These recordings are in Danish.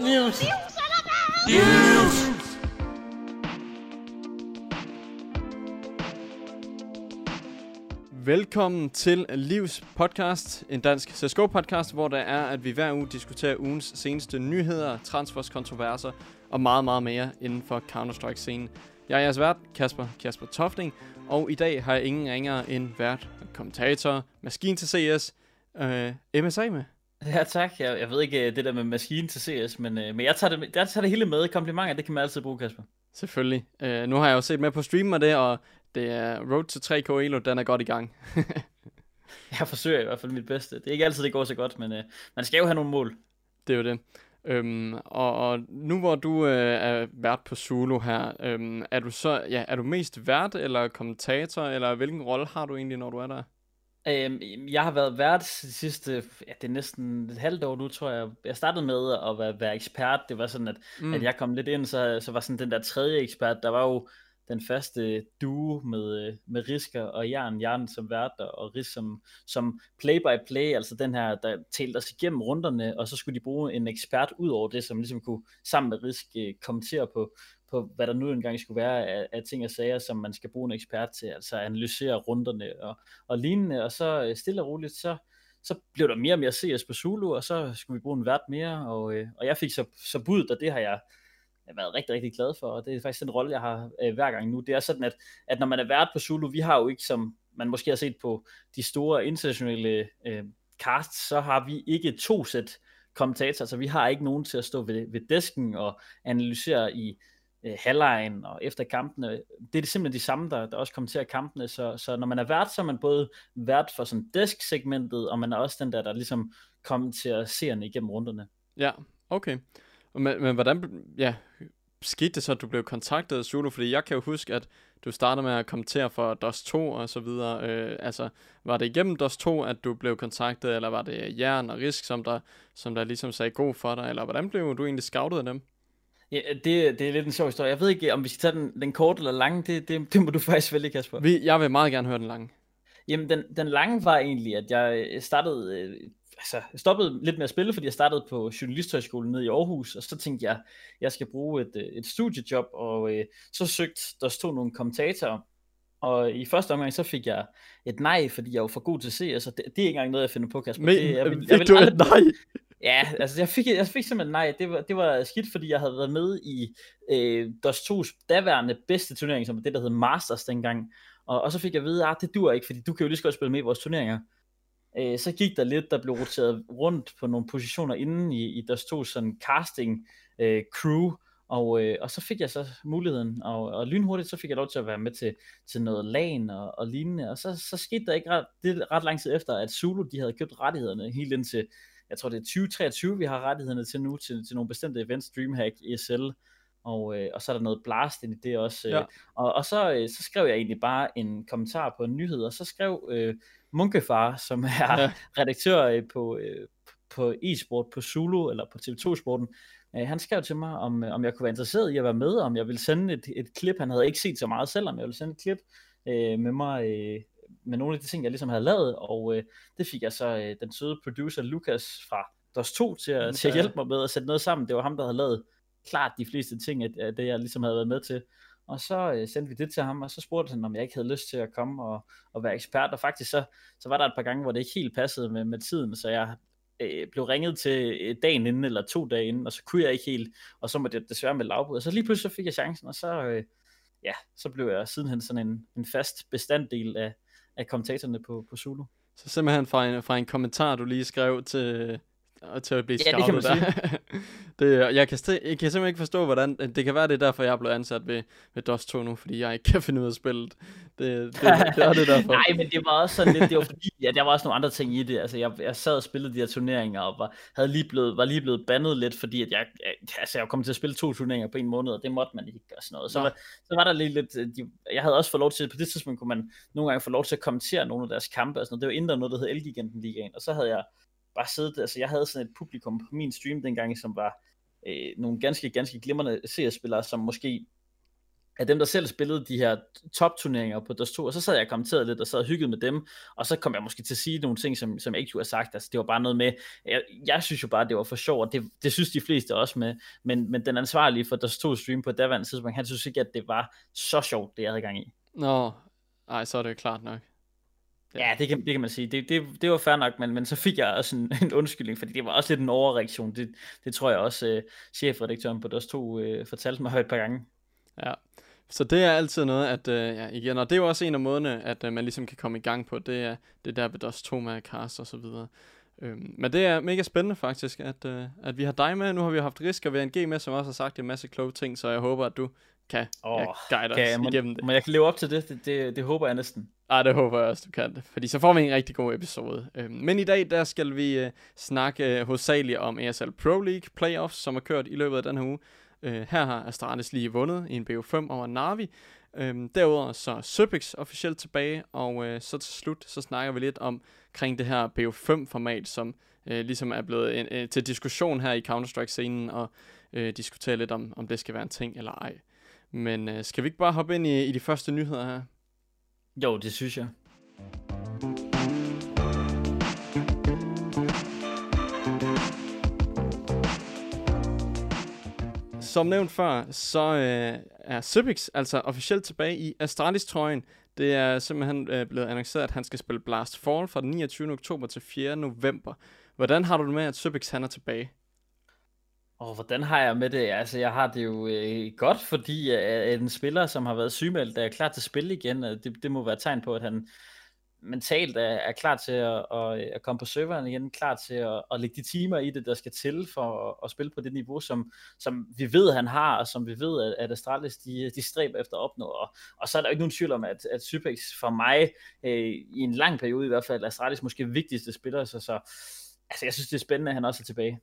News. Velkommen til Livs podcast, en dansk CSGO podcast, hvor der er, at vi hver uge diskuterer ugens seneste nyheder, transfers, kontroverser og meget, meget mere inden for Counter-Strike-scenen. Jeg er jeres vært, Kasper Kasper Tofting, og i dag har jeg ingen ringere end vært, kommentator, maskine til CS, øh, MSA med. Ja, tak. Jeg, jeg ved ikke øh, det der med maskine til CS, men, øh, men jeg, tager det, jeg tager det hele med. Komplimenter, det kan man altid bruge, Kasper. Selvfølgelig. Uh, nu har jeg jo set med på streamen af det, og det er Road to 3K Elo, den er godt i gang. jeg forsøger i hvert fald mit bedste. Det er ikke altid, det går så godt, men uh, man skal jo have nogle mål. Det er jo det. Øhm, og, og nu hvor du øh, er vært på Zulu her, øhm, er du så ja, er du mest vært eller kommentator, eller hvilken rolle har du egentlig, når du er der? Øhm, jeg har været vært de sidste, ja, det er næsten et halvt år nu, tror jeg. Jeg startede med at være, være ekspert. Det var sådan, at, mm. at jeg kom lidt ind, så, så var sådan den der tredje ekspert, der var jo den første duo med, med Risker og Jern, Jern som vært og Ris som, som play-by-play, altså den her, der talte os igennem runderne, og så skulle de bruge en ekspert ud over det, som ligesom kunne sammen med Risk øh, kommentere på, på hvad der nu engang skulle være af, af ting og sager, som man skal bruge en ekspert til, altså analysere runderne og, og lignende, og så øh, stille og roligt, så, så blev der mere og mere CS på Zulu, og så skulle vi bruge en vært mere, og, øh, og jeg fik så, så bud, og det har jeg jeg været rigtig, rigtig glad for, og det er faktisk den rolle, jeg har øh, hver gang nu. Det er sådan, at, at når man er vært på Zulu, vi har jo ikke, som man måske har set på de store internationale øh, casts, så har vi ikke to sæt kommentatorer, så vi har ikke nogen til at stå ved, ved desken og analysere i øh, halvlejen og efter kampene. Det er det simpelthen de samme, der, der også kommenterer kampene, så, så når man er vært, så er man både vært for sådan desk-segmentet, og man er også den der, der ligesom kommenterer seerne igennem runderne. Ja, okay. Men, men hvordan, ja, skete det så, at du blev kontaktet af Zulu? Fordi jeg kan jo huske, at du startede med at kommentere for DOS 2 og så videre. Øh, altså, var det igennem DOS 2, at du blev kontaktet, eller var det Jern og Risk, som der, som der ligesom sagde god for dig? Eller hvordan blev du egentlig scoutet af dem? Ja, det, det er lidt en sjov historie. Jeg ved ikke, om vi skal tage den, den korte eller lange. Det, det, det må du faktisk vælge, Kasper. Vi, jeg vil meget gerne høre den lange. Jamen, den, den lange var egentlig, at jeg startede øh, altså, jeg stoppede lidt med at spille, fordi jeg startede på Journalisthøjskolen nede i Aarhus, og så tænkte jeg, jeg skal bruge et, øh, et studiejob, og øh, så søgte der stod nogle kommentatorer, og i første omgang, så fik jeg et nej, fordi jeg var for god til CS, og det, det er ikke engang noget, jeg finder på, Kasper. Men, det, jeg vil, jeg vil aldrig... et nej? Ja, altså jeg fik, jeg fik simpelthen nej. Det var, det var skidt, fordi jeg havde været med i øh, DOS 2's daværende bedste turnering, som det, der hed Masters dengang. Og, og så fik jeg at vide, at ah, det dur ikke, fordi du kan jo lige så godt spille med i vores turneringer øh, så gik der lidt, der blev roteret rundt på nogle positioner inden i, i DOS stod sådan casting øh, crew, og, øh, og så fik jeg så muligheden, og, og lynhurtigt så fik jeg lov til at være med til, til noget LAN og, og lignende, og så, så skete der ikke ret, det ret lang tid efter, at Zulu de havde købt rettighederne helt indtil, jeg tror det er 2023, vi har rettighederne til nu, til, til nogle bestemte events, Dreamhack, ESL, og, øh, og så er der noget blast ind i det også. Øh, ja. Og, og så, øh, så skrev jeg egentlig bare en kommentar på en nyhed, og så skrev øh, Munkefar, som er ja. redaktør øh, på, øh, på e-sport på Zulu, eller på TV2-sporten, øh, han skrev til mig, om, øh, om jeg kunne være interesseret i at være med, om jeg ville sende et, et klip, han havde ikke set så meget selv, om jeg ville sende et klip øh, med mig, øh, med nogle af de ting, jeg ligesom havde lavet, og øh, det fik jeg så øh, den søde producer Lukas fra DOS 2 til at, ja. til at hjælpe mig med at sætte noget sammen. Det var ham, der havde lavet klart de fleste ting af, af det, jeg ligesom havde været med til. Og så øh, sendte vi det til ham, og så spurgte han, om jeg ikke havde lyst til at komme og, og være ekspert. Og faktisk så, så var der et par gange, hvor det ikke helt passede med, med tiden, så jeg øh, blev ringet til øh, dagen inden, eller to dage inden, og så kunne jeg ikke helt, og så måtte jeg desværre med lavbrud. Og så lige pludselig så fik jeg chancen, og så, øh, ja, så blev jeg sidenhen sådan en, en fast bestanddel af, af kommentatorerne på, på Zulu. Så simpelthen fra en, fra en kommentar, du lige skrev til, og til at blive ja, scoutet det kan man der. det, jeg, kan st- jeg kan simpelthen ikke forstå, hvordan... Det kan være, det er derfor, jeg er blevet ansat ved, ved DOS 2 nu, fordi jeg ikke kan finde ud af spillet. Det, det, det, er det derfor. Nej, men det var også sådan lidt... Det var fordi, ja, der var også nogle andre ting i det. Altså, jeg, jeg sad og spillede de her turneringer, og var, havde lige blevet, var lige blevet bandet lidt, fordi at jeg, altså, jeg kom til at spille to turneringer på en måned, og det måtte man ikke og sådan noget. Så, var, så var der lige lidt... De, jeg havde også fået lov til... På det tidspunkt kunne man nogle gange få lov til at kommentere nogle af deres kampe og sådan noget. Det var inden der noget, der hed Elgiganten Ligaen, og så havde jeg bare siddet, altså jeg havde sådan et publikum på min stream dengang, som var øh, nogle ganske, ganske glimrende CS-spillere, som måske af dem, der selv spillede de her top-turneringer på Dust 2, og så sad jeg og kommenterede lidt, og sad og hyggede med dem, og så kom jeg måske til at sige nogle ting, som, som jeg ikke kunne have sagt, altså det var bare noget med, jeg, jeg synes jo bare, det var for sjovt, og det, det synes de fleste også med, men, men den ansvarlige for Dust 2 stream på daværende tidspunkt, han synes ikke, at det var så sjovt, det jeg havde gang i. Nå, ej, så er det klart nok. Ja, det kan, det kan man sige. Det, det, det var fair nok, men, men så fik jeg også en, en undskyldning, fordi det var også lidt en overreaktion. Det, det tror jeg også, uh, chefredaktøren på DOS 2 uh, øh, fortalte mig et par gange. Ja, så det er altid noget, at, uh, ja, igen, og det er jo også en af måderne, at uh, man ligesom kan komme i gang på, det er det der ved DOS 2 med cast og så videre. Øhm, men det er mega spændende faktisk, at, uh, at vi har dig med. Nu har vi haft Risk og VNG med, som også har sagt en masse kloge ting, så jeg håber, at du kan oh, ja, guide kan os jeg, må, igennem det. Men jeg kan leve op til det, det, det, det håber jeg næsten. Ah, det håber jeg også, du kan. Fordi så får vi en rigtig god episode. Øhm, men i dag, der skal vi uh, snakke uh, hovedsageligt om ESL Pro League Playoffs, som er kørt i løbet af den her uge. Uh, her har Astralis lige vundet i en BO5 over Navi. Øhm, derudover så er Søpix officielt tilbage, og uh, så til slut, så snakker vi lidt om kring det her BO5-format, som uh, ligesom er blevet en, til diskussion her i Counter-Strike-scenen, og diskutere lidt om, om det skal være en ting eller ej. Men uh, skal vi ikke bare hoppe ind i, i de første nyheder her? Jo, det synes jeg. Som nævnt før, så øh, er Sybix altså officielt tilbage i Astralis-trøjen. Det er simpelthen øh, blevet annonceret, at han skal spille Blast Fall fra den 29. oktober til 4. november. Hvordan har du det med, at Sybix han er tilbage? Og hvordan har jeg med det? Altså, jeg har det jo øh, godt, fordi øh, en spiller, som har været sygemeldt, er klar til at spille igen. Det, det må være et tegn på, at han mentalt er, er klar til at, at, øh, at komme på serveren igen, klar til at, at lægge de timer i det, der skal til for at, at spille på det niveau, som, som vi ved, han har, og som vi ved, at, at Astralis de, de stræber efter at opnå. Og, og så er der jo ikke nogen tvivl om, at, at Sypex for mig, øh, i en lang periode i hvert fald, Astralis måske vigtigste spiller, så, så altså, jeg synes, det er spændende, at han også er tilbage.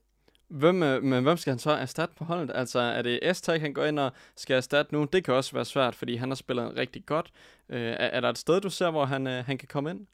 Hvem, øh, men hvem skal han så erstatte på holdet? Altså, er det s han går ind og skal erstatte nu? Det kan også være svært, fordi han har spillet rigtig godt. Øh, er, er der et sted, du ser, hvor han, øh, han kan komme ind?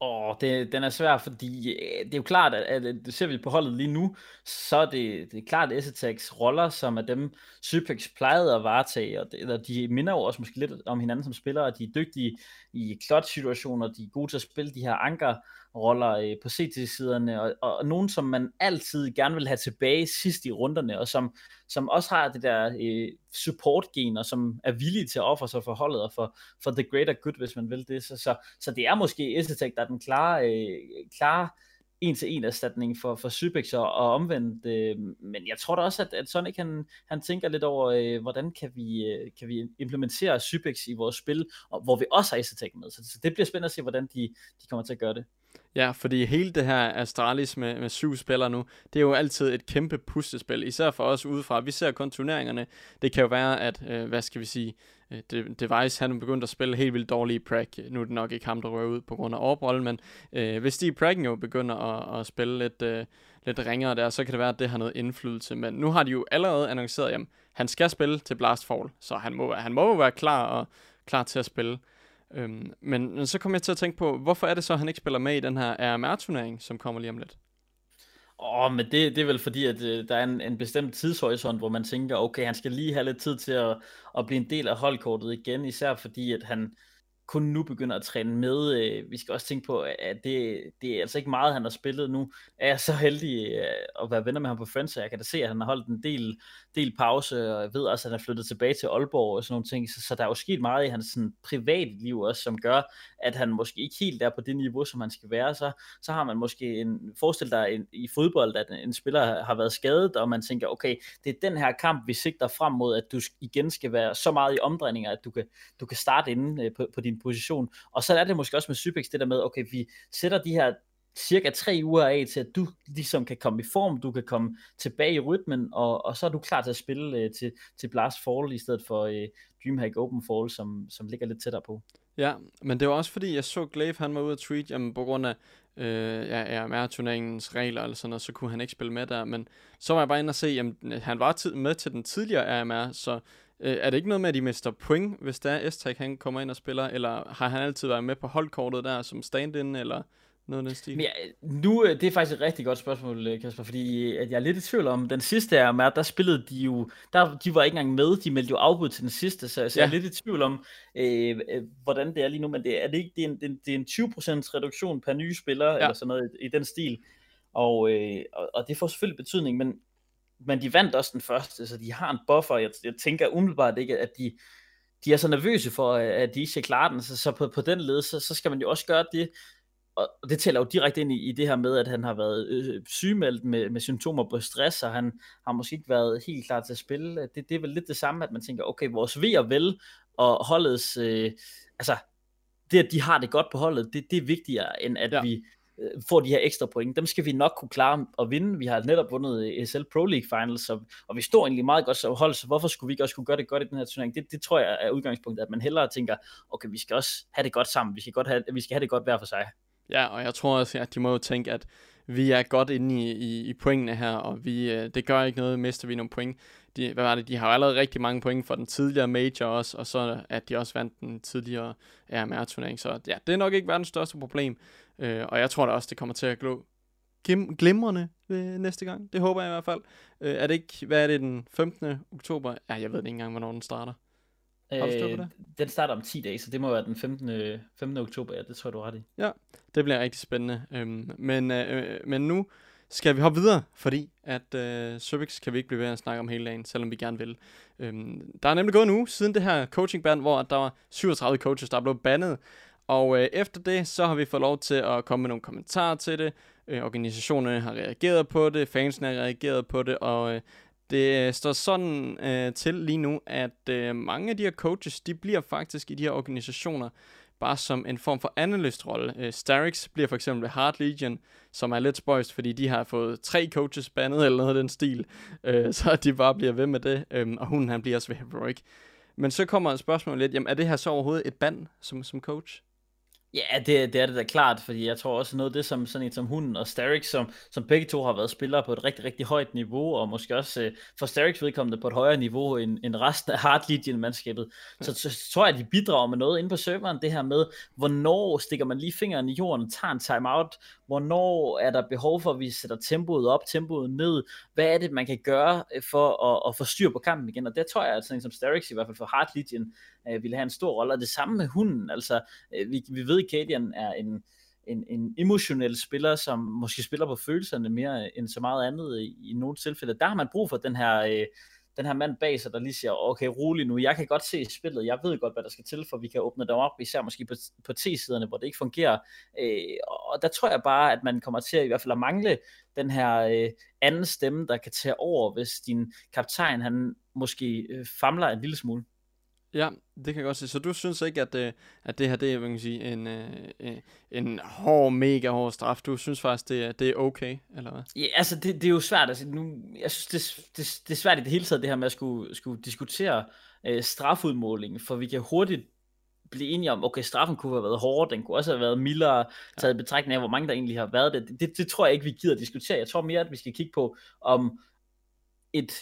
Åh, det, den er svær, fordi øh, det er jo klart, at, at, at ser vi på holdet lige nu, så er det, det er klart Essetex roller, som er dem, Sypex plejede at varetage, og det, eller de minder jo også måske lidt om hinanden som spillere, og de er dygtige i clutch-situationer, de er gode til at spille de her anker, roller øh, på CT-siderne, og, og, og nogen, som man altid gerne vil have tilbage sidst i runderne, og som, som også har det der øh, support-gen, og som er villige til at ofre sig for holdet, og for, for the greater good, hvis man vil det. Så, så, så det er måske Essetek, der er den klare, øh, klare en-til-en erstatning for, for Sybex og, og omvendt. Øh, men jeg tror da også, at, at Sonic han, han tænker lidt over, øh, hvordan kan vi, øh, kan vi implementere Sybex i vores spil, og, hvor vi også har Essetec med. Så, så det bliver spændende at se, hvordan de, de kommer til at gøre det. Ja, fordi hele det her Astralis med, med syv spillere nu, det er jo altid et kæmpe puslespil, især for os udefra. Vi ser kun turneringerne. Det kan jo være, at, øh, hvad skal vi sige, øh, Device han er begyndt at spille helt vildt dårlige prag. Nu er det nok ikke ham, der rører ud på grund af overbrollen, men øh, hvis de praggen jo begynder at, at spille lidt, øh, lidt ringere der, så kan det være, at det har noget indflydelse. Men nu har de jo allerede annonceret, at han skal spille til Blast Fall, så han må, han må jo være klar og klar til at spille. Øhm, men, men så kom jeg til at tænke på, hvorfor er det så, at han ikke spiller med i den her RMR-turnering, som kommer lige om lidt? Åh, oh, men det, det er vel fordi, at øh, der er en, en bestemt tidshorisont, hvor man tænker, okay, han skal lige have lidt tid til at, at blive en del af holdkortet igen, især fordi, at han, kun nu begynder at træne med. Øh, vi skal også tænke på, at det, det er altså ikke meget, han har spillet nu. Er jeg så heldig øh, at være venner med ham på Friends, så jeg kan da se, at han har holdt en del, del pause, og jeg ved også, at han er flyttet tilbage til Aalborg og sådan nogle ting. Så, så der er jo sket meget i hans sådan, private liv også, som gør, at han måske ikke helt er på det niveau, som han skal være. Så, så har man måske en, forestil dig en, i fodbold, at en, en spiller har været skadet, og man tænker, okay, det er den her kamp, vi sigter frem mod, at du igen skal være så meget i omdrejninger, at du kan, du kan starte inde øh, på, på din position. Og så er det måske også med Sybex det der med, okay, vi sætter de her cirka tre uger af til, at du ligesom kan komme i form, du kan komme tilbage i rytmen, og, og så er du klar til at spille øh, til, til Blast Fall i stedet for øh, Dreamhack Open Fall, som, som ligger lidt tættere på. Ja, men det var også fordi, jeg så Glaive, han var ude at tweet, jamen på grund af øh, ja, RMR-turneringens regler eller sådan noget, så kunne han ikke spille med der, men så var jeg bare inde og se, jamen han var tid med til den tidligere RMR, så Øh, er det ikke noget med, at de mister point, hvis der er s han kommer ind og spiller, eller har han altid været med på holdkortet der som stand-in, eller noget af den stil. Men ja, nu, øh, det er faktisk et rigtig godt spørgsmål, øh, Kasper, fordi øh, at jeg er lidt i tvivl om, den sidste er med, der spillede de jo, der, de var ikke engang med, de meldte jo afbud til den sidste, så, så ja. jeg er lidt i tvivl om, øh, hvordan det er lige nu, men det er, det ikke, det er en, det er en 20% reduktion per nye spiller, ja. eller sådan noget i, i den stil, og, øh, og, og det får selvfølgelig betydning, men, men de vandt også den første, så de har en buffer, jeg, jeg tænker umiddelbart ikke, at de, de er så nervøse for, at de ikke skal klare den, så, så på, på den led, så, så skal man jo også gøre det, og det tæller jo direkte ind i, i det her med, at han har været øh, sygemeldt med, med symptomer på stress, og han har måske ikke været helt klar til at spille. Det, det er vel lidt det samme, at man tænker, okay, vores ved og vel, og holdets, øh, altså, det at de har det godt på holdet, det, det er vigtigere, end at ja. vi øh, får de her ekstra point. Dem skal vi nok kunne klare at vinde. Vi har netop vundet ESL Pro League Finals, og, og vi står egentlig meget godt som hold, så hvorfor skulle vi ikke også kunne gøre det godt i den her turnering? Det, det tror jeg er udgangspunktet, at man hellere tænker, okay, vi skal også have det godt sammen, vi skal, godt have, vi skal have det godt hver for sig. Ja, og jeg tror også, at de må jo tænke, at vi er godt inde i, i, i pointene her, og vi, øh, det gør ikke noget, mister vi nogle point. De, hvad var det, de har jo allerede rigtig mange point for den tidligere major også, og så at de også vandt den tidligere RMR-turnering. Så ja, det er nok ikke verdens største problem, øh, og jeg tror da også, det kommer til at glå glimrende øh, næste gang. Det håber jeg i hvert fald. Øh, er det ikke, hvad er det, den 15. oktober? Ja, jeg ved ikke engang, hvornår den starter. Har du øh, det? Den starter om 10 dage, så det må være den 15. 15. oktober, ja, det tror jeg, du er ret i. Ja, det bliver rigtig spændende. Øhm, men, øh, men nu skal vi hoppe videre, fordi at øh, Subics kan vi ikke blive ved at snakke om hele dagen, selvom vi gerne vil. Øhm, der er nemlig gået en uge siden det her coaching-band, hvor der var 37 coaches, der blev bandet. Og øh, efter det, så har vi fået lov til at komme med nogle kommentarer til det. Øh, organisationerne har reageret på det, fansene har reageret på det, og øh, det øh, står sådan øh, til lige nu, at øh, mange af de her coaches, de bliver faktisk i de her organisationer bare som en form for analystrolle. Øh, Starix bliver for eksempel ved Heart Legion, som er lidt spøjst, fordi de har fået tre coaches bandet eller noget af den stil, øh, så de bare bliver ved med det, øh, og hun han bliver også ved Heroic. Men så kommer et spørgsmål lidt, jamen er det her så overhovedet et band som, som coach? Ja, det, det er det da klart, fordi jeg tror også noget af det, som sådan en som hunden og Starix, som, som begge to har været spillere på et rigtig, rigtig højt niveau, og måske også øh, for Starix vedkommende på et højere niveau end, end resten af Hard Legion-mandskabet, så, så, så tror jeg, at de bidrager med noget inde på serveren, det her med, hvornår stikker man lige fingeren i jorden tager en timeout, hvornår er der behov for, at vi sætter tempoet op, tempoet ned, hvad er det, man kan gøre øh, for at, at få styr på kampen igen, og det tror jeg, at sådan en som Starix i hvert fald for Hard Legion, øh, ville have en stor rolle, og det samme med hunden, altså øh, vi, vi ved, at Kadian er en, en, en emotionel spiller, som måske spiller på følelserne mere øh, end så meget andet i, i nogle tilfælde. Der har man brug for den her, øh, den her mand bag sig, der lige siger, okay, rolig nu, jeg kan godt se spillet, jeg ved godt, hvad der skal til, for vi kan åbne dem op, især måske på, på T-siderne, hvor det ikke fungerer. Øh, og der tror jeg bare, at man kommer til at i hvert fald at mangle den her øh, anden stemme, der kan tage over, hvis din kaptajn, han måske øh, famler en lille smule. Ja, det kan jeg godt se. Så du synes ikke, at, øh, at det her det er man kan sige, en, øh, øh, en hård, mega hård straf? Du synes faktisk, det er, det er okay, eller hvad? Ja, altså det, det er jo svært. Altså, nu, jeg synes, det, det, det er svært i det hele taget, det her med at skulle, skulle diskutere øh, strafudmåling, for vi kan hurtigt blive enige om, okay, straffen kunne have været hårdere, den kunne også have været mildere, taget i betragtning af, hvor mange der egentlig har været det. Det, det. det tror jeg ikke, vi gider diskutere. Jeg tror mere, at vi skal kigge på, om et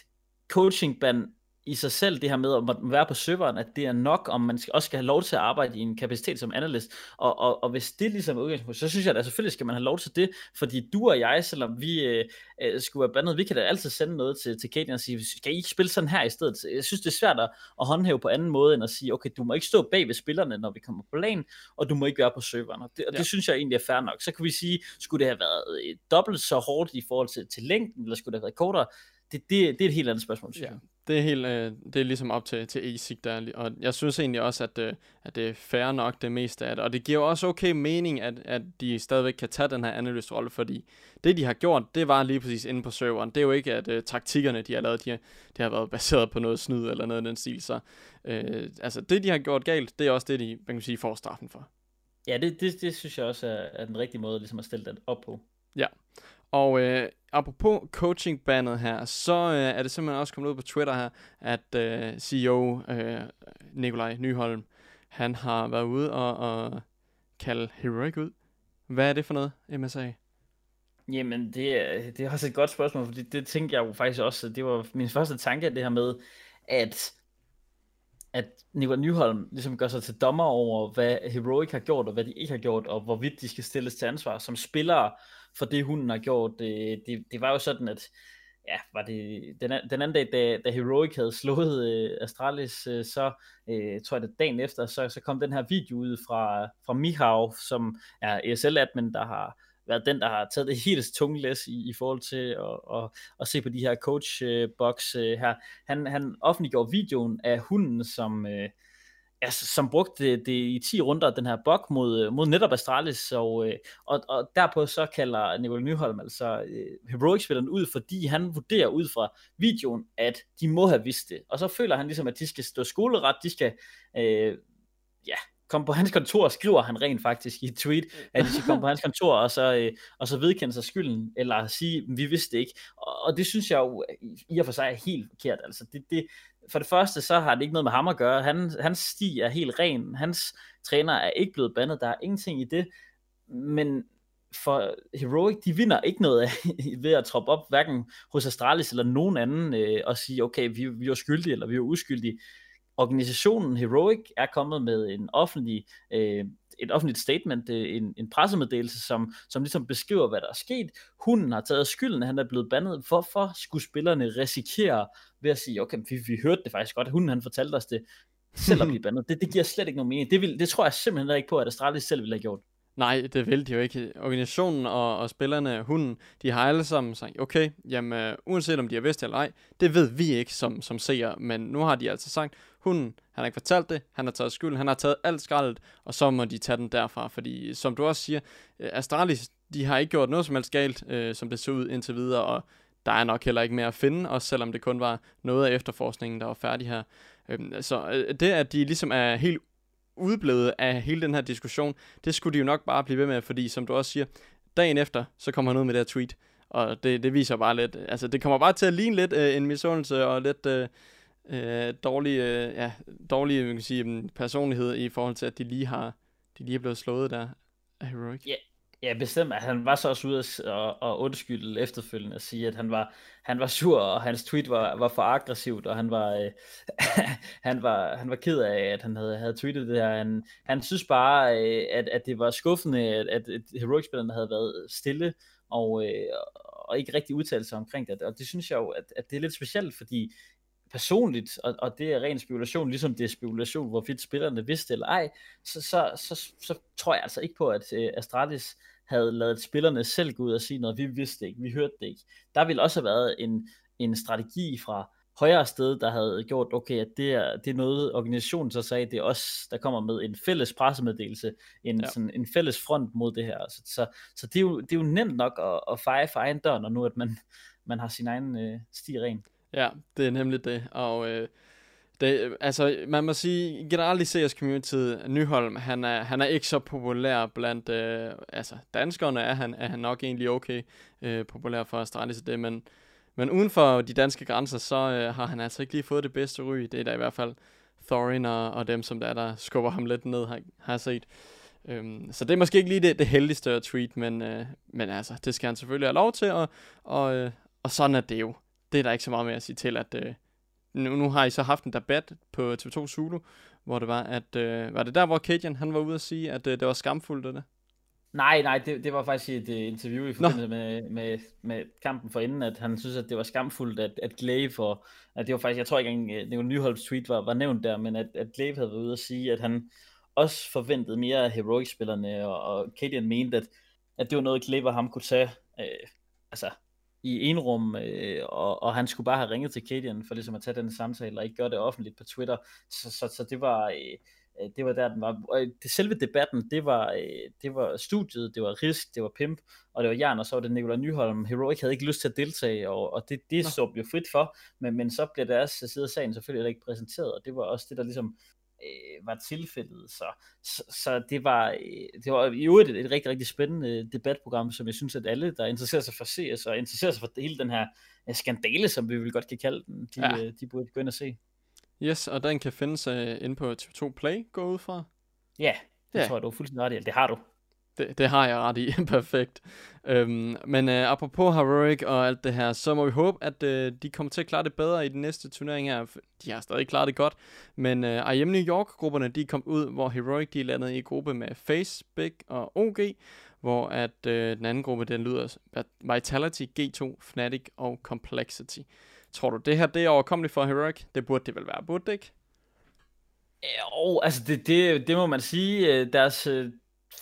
coachingband i sig selv, det her med at være på serveren, at det er nok, om man også skal have lov til at arbejde i en kapacitet som analyst. Og, og, og hvis det ligesom er udgangspunkt, så synes jeg at selvfølgelig skal man have lov til det, fordi du og jeg, selvom vi øh, øh, skulle være bandet, vi kan da altid sende noget til, til Katie og sige, skal I ikke spille sådan her i stedet? Jeg synes, det er svært at, at håndhæve på anden måde, end at sige, okay, du må ikke stå bag ved spillerne, når vi kommer på lagen, og du må ikke være på serveren. Og det, og det ja. synes jeg egentlig er fair nok. Så kan vi sige, skulle det have været øh, dobbelt så hårdt i forhold til, til længden, eller skulle det have været kortere? Det, det, det er et helt andet spørgsmål, synes ja. jeg det er helt, øh, det er ligesom op til, til ESIC der, og jeg synes egentlig også, at, øh, at det er fair nok det meste af det, og det giver også okay mening, at, at de stadigvæk kan tage den her analystrolle, fordi det de har gjort, det var lige præcis inde på serveren, det er jo ikke, at øh, taktikkerne de har lavet, de har, de har været baseret på noget snyd eller noget af den stil, så øh, altså det de har gjort galt, det er også det de, man kan sige, får straffen for. Ja, det, det, det synes jeg også er, er den rigtige måde ligesom at stille det op på. Ja, og øh, apropos coaching-bandet her, så øh, er det simpelthen også kommet ud på Twitter her, at øh, CEO øh, Nikolaj Nyholm, han har været ude og, og kalde Heroic ud. Hvad er det for noget, MSA? Jamen, det er, det er også et godt spørgsmål, fordi det tænkte jeg jo faktisk også, det var min første tanke, det her med, at at Nikolaj Nyholm ligesom gør sig til dommer over, hvad Heroic har gjort, og hvad de ikke har gjort, og hvorvidt de skal stilles til ansvar som spillere for det, hunden har gjort. Det, det, det var jo sådan, at ja, var det den, den anden dag, da, da Heroic havde slået øh, Astralis, øh, så øh, tror jeg det dagen efter, så, så kom den her video ud fra, fra Mihau, som er ESL-admin, der har været den, der har taget det helt tunge læs i, i forhold til at, at, at se på de her coach-box øh, øh, her. Han, han offentliggjorde videoen af hunden, som... Øh, ja, som brugte det, det i 10 runder, den her bok mod, mod netop Astralis, og, øh, og, og derpå så kalder Nikolaj Nyholm altså øh, Heroic-spilleren ud, fordi han vurderer ud fra videoen, at de må have vidst det, og så føler han ligesom, at de skal stå skoleret, de skal øh, ja, komme på hans kontor, skriver han rent faktisk i et tweet, at de skal komme på hans kontor, og så, øh, og så vedkende sig skylden, eller sige, vi vidste det ikke. Og, og det synes jeg jo i og for sig er helt forkert. Altså det, det, for det første, så har det ikke noget med ham at gøre. Han, hans sti er helt ren. Hans træner er ikke blevet bandet. Der er ingenting i det. Men for Heroic, de vinder ikke noget af, ved at troppe op, hverken hos Astralis eller nogen anden, øh, og sige, okay, vi, vi er skyldige, eller vi er uskyldige organisationen Heroic er kommet med en offentlig, øh, et offentligt statement, øh, en, en pressemeddelelse, som, som ligesom beskriver, hvad der er sket. Hunden har taget skylden, han er blevet bandet. Hvorfor skulle spillerne risikere ved at sige, okay, vi, vi hørte det faktisk godt, hunden han fortalte os det, selv at blive bandet. Det, det giver slet ikke nogen mening. Det, vil, det tror jeg simpelthen ikke på, at Astralis selv ville have gjort. Nej, det vil de jo ikke. Organisationen og, og spillerne, hunden, de har alle sammen sagt, okay, jamen, uh, uanset om de har vidst eller ej, det ved vi ikke som, som seer, men nu har de altså sagt, hunden, han har ikke fortalt det, han har taget skylden, han har taget alt skraldet, og så må de tage den derfra, fordi som du også siger, øh, Astralis, de har ikke gjort noget som helst galt, øh, som det så ud indtil videre, og der er nok heller ikke mere at finde, også selvom det kun var noget af efterforskningen, der var færdig her. Øhm, så øh, det, at de ligesom er helt udblevet af hele den her diskussion, det skulle de jo nok bare blive ved med, fordi som du også siger, dagen efter, så kommer han ud med det her tweet, og det, det viser bare lidt, altså det kommer bare til at ligne lidt øh, en misundelse og lidt øh, øh, dårlig, øh, ja, dårlig man kan sige, mm, personlighed i forhold til, at de lige har, de lige er blevet slået der af Heroic. Ja, Ja, bestemt. Han var så også ude og, og undskylde efterfølgende og sige, at han var, han var sur, og hans tweet var, var for aggressivt, og han var, øh, han var, han var ked af, at han havde, havde tweetet det her. Han, han synes bare, øh, at, at det var skuffende, at, at Heroic-spillerne havde været stille, og, øh, og ikke rigtig udtalelse sig omkring det. Og det synes jeg jo, at, at det er lidt specielt, fordi personligt, og, og det er ren spekulation, ligesom det er spekulation, hvorvidt spillerne vidste eller ej, så, så, så, så tror jeg altså ikke på, at uh, Astralis havde lavet spillerne selv gå ud og sige noget, vi vidste ikke, vi hørte det ikke. Der ville også have været en, en strategi fra højere sted, der havde gjort, okay, at det er, det er noget, organisationen så sagde, det er os, der kommer med en fælles pressemeddelelse, en, ja. sådan, en fælles front mod det her. Så, så, så det, er jo, det er jo nemt nok at, at feje for egen dør, når nu at man, man har sin egen øh, sti ren. Ja, det er nemlig det. Og øh, det, altså, man må sige, generelt i CS Community, Nyholm, han er, han er ikke så populær blandt, øh, altså danskerne er han, er han nok egentlig okay øh, populær for Astralis det, men, men uden for de danske grænser, så øh, har han altså ikke lige fået det bedste ry. Det er da i hvert fald Thorin og, og dem, som der, der skubber ham lidt ned, har, har set. Øhm, så det er måske ikke lige det, det heldigste at tweet, men, øh, men altså, det skal han selvfølgelig have lov til, og, og, øh, og sådan er det jo det er der ikke så meget mere at sige til, at øh, nu, nu har I så haft en debat på TV2 Zulu, hvor det var, at øh, var det der, hvor Kajan, han var ude at sige, at øh, det var skamfuldt, det? Nej, nej, det, det var faktisk et uh, interview i forbindelse med, med, med kampen for inden, at han synes, at det var skamfuldt, at, at Glaive, og, at det var faktisk, jeg tror ikke engang, det var Nyholms tweet var, var nævnt der, men at, at Glaive havde været ude at sige, at han også forventede mere af Heroic-spillerne, og, og Kadian mente, at, at det var noget, Glaive og ham kunne tage, øh, altså i en rum, øh, og, og han skulle bare have ringet til Kadian for ligesom at tage den samtale, og ikke gøre det offentligt på Twitter. Så, så, så det var... Øh, øh, det var der, den var. Og det, selve debatten, det var, øh, det var studiet, det var Risk, det var Pimp, og det var Jan, og så var det Nikolaj Nyholm. Heroic havde ikke lyst til at deltage, og, og det, det så jo frit for, men, men så blev deres side af sagen selvfølgelig ikke præsenteret, og det var også det, der ligesom øh, var tilfældet. Så, så, så det var øh, det var i øvrigt et, et rigtig, rigtig spændende debatprogram, som jeg synes, at alle, der interesserer sig for CS og interesserer sig for hele den her øh, skandale, som vi vil godt kan kalde den, de, ja. øh, de burde gå ind og se. Yes, og den kan findes uh, inde på TV2 Play, gå ud fra. Ja, det ja. tror jeg, du er fuldstændig ret i. Det har du. Det, det har jeg ret i. Perfekt. Øhm, men øh, apropos Heroic og alt det her, så må vi håbe, at øh, de kommer til at klare det bedre i den næste turnering her. De har stadig klaret det godt, men øh, IM New York-grupperne, de kom ud, hvor Heroic de landede i gruppe med Face, Big og OG, hvor at øh, den anden gruppe, den lyder Vitality, G2, Fnatic og Complexity. Tror du, det her det er overkommeligt for Heroic? Det burde det vel være, burde det ikke? Jo, altså det, det, det må man sige. Øh, deres øh,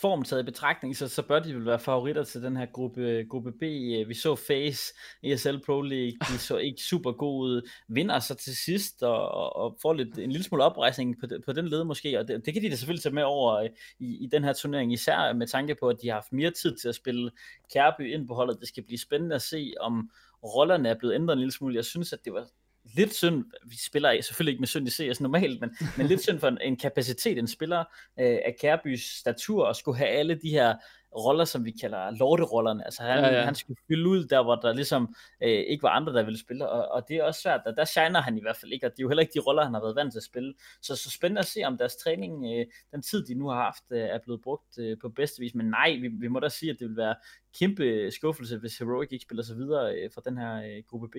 form taget i betragtning, så, så bør de vel være favoritter til den her gruppe, gruppe B. Øh, vi så Face, i ESL Pro League, de så ikke super gode vinder så til sidst, og, og får lidt, en lille smule oprejsning på, på den led måske, og det, det kan de da selvfølgelig tage med over øh, i, i den her turnering, især med tanke på, at de har haft mere tid til at spille Kærby ind på holdet. Det skal blive spændende at se, om rollerne er blevet ændret en lille smule. Jeg synes, at det var lidt synd, vi spiller selvfølgelig ikke med synd i CS normalt, men, men lidt synd for en, en kapacitet, en spiller øh, af Kærbys statur, og skulle have alle de her roller, som vi kalder lorterollerne. Altså han, ja, ja. han skulle fylde ud der, hvor der ligesom øh, ikke var andre, der ville spille, og, og det er også svært, og der shiner han i hvert fald ikke, og det er jo heller ikke de roller, han har været vant til at spille. Så, så spændende at se, om deres træning, øh, den tid, de nu har haft, øh, er blevet brugt øh, på bedste vis. Men nej, vi, vi må da sige, at det vil være kæmpe skuffelse, hvis Heroic ikke spiller sig videre øh, fra den her øh, gruppe B.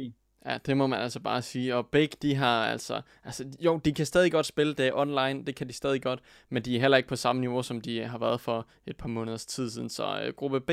Ja, det må man altså bare sige. Og begge, de har altså, altså... Jo, de kan stadig godt spille det online, det kan de stadig godt, men de er heller ikke på samme niveau, som de har været for et par måneders tid siden. Så øh, gruppe B,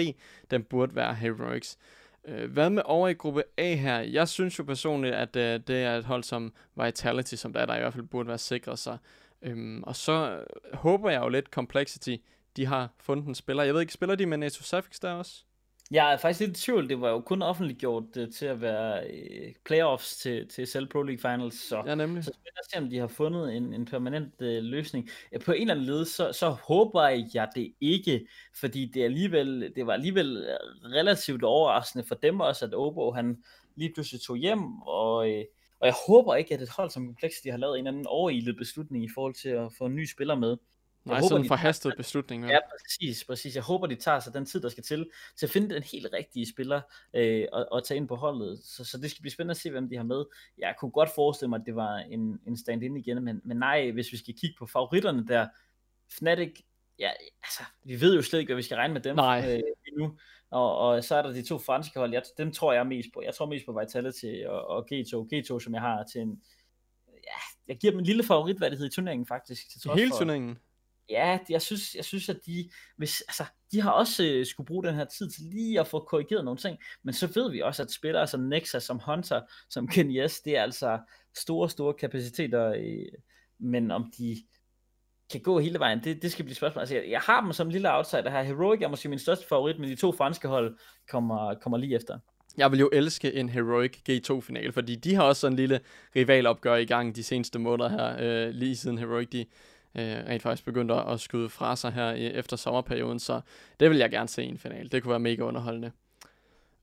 den burde være Heroics. Øh, hvad med over i gruppe A her? Jeg synes jo personligt, at øh, det er et hold som Vitality, som der, der i hvert fald burde være sikret sig. Øhm, og så øh, håber jeg jo lidt Complexity, de har fundet en spiller. Jeg ved ikke, spiller de med NATO Suffix der også? Jeg er faktisk lidt i tvivl. Det var jo kun offentliggjort uh, til at være uh, playoffs til, til selv Pro League Finals. Så, ja, nemlig. så spændende at se, om de har fundet en, en permanent uh, løsning. Ja, på en eller anden led, så, så håber jeg det ikke, fordi det, alligevel, det var alligevel relativt overraskende for dem også, at Obo han lige pludselig tog hjem, og, uh, og jeg håber ikke, at et hold som Complexity har lavet en eller anden overilet beslutning i forhold til at få en ny spiller med. Nej, håber, sådan en forhastet tager, beslutning. Ja, præcis, præcis. Jeg håber, de tager sig den tid, der skal til, til at finde den helt rigtige spiller øh, og, og tage ind på holdet. Så, så det skal blive spændende at se, hvem de har med. Jeg kunne godt forestille mig, at det var en, en stand-in igen, men, men nej, hvis vi skal kigge på favoritterne der, Fnatic, ja, altså, vi ved jo slet ikke, hvad vi skal regne med dem nej. Øh, endnu. Og, og så er der de to franske hold, jeg, dem tror jeg mest på. Jeg tror mest på Vitality og, og G2. G2, som jeg har til en, ja, jeg giver dem en lille favoritværdighed i turneringen faktisk. Til I hele for, turneringen? Ja, jeg synes, jeg synes, at de, hvis, altså, de har også øh, skulle bruge den her tid til lige at få korrigeret nogle ting, men så ved vi også, at spillere som Nexa, som Hunter, som Ken Yes, det er altså store, store kapaciteter, øh, men om de kan gå hele vejen, det, det skal blive spørgsmål. Altså, jeg, jeg har dem som lille outsider her. Heroic er måske min største favorit, men de to franske hold kommer, kommer lige efter. Jeg vil jo elske en Heroic G2-finale, fordi de har også sådan en lille rivalopgør i gang de seneste måneder her, øh, lige siden Heroic de øh, rent faktisk begyndte at skyde fra sig her efter sommerperioden, så det vil jeg gerne se i en final. Det kunne være mega underholdende.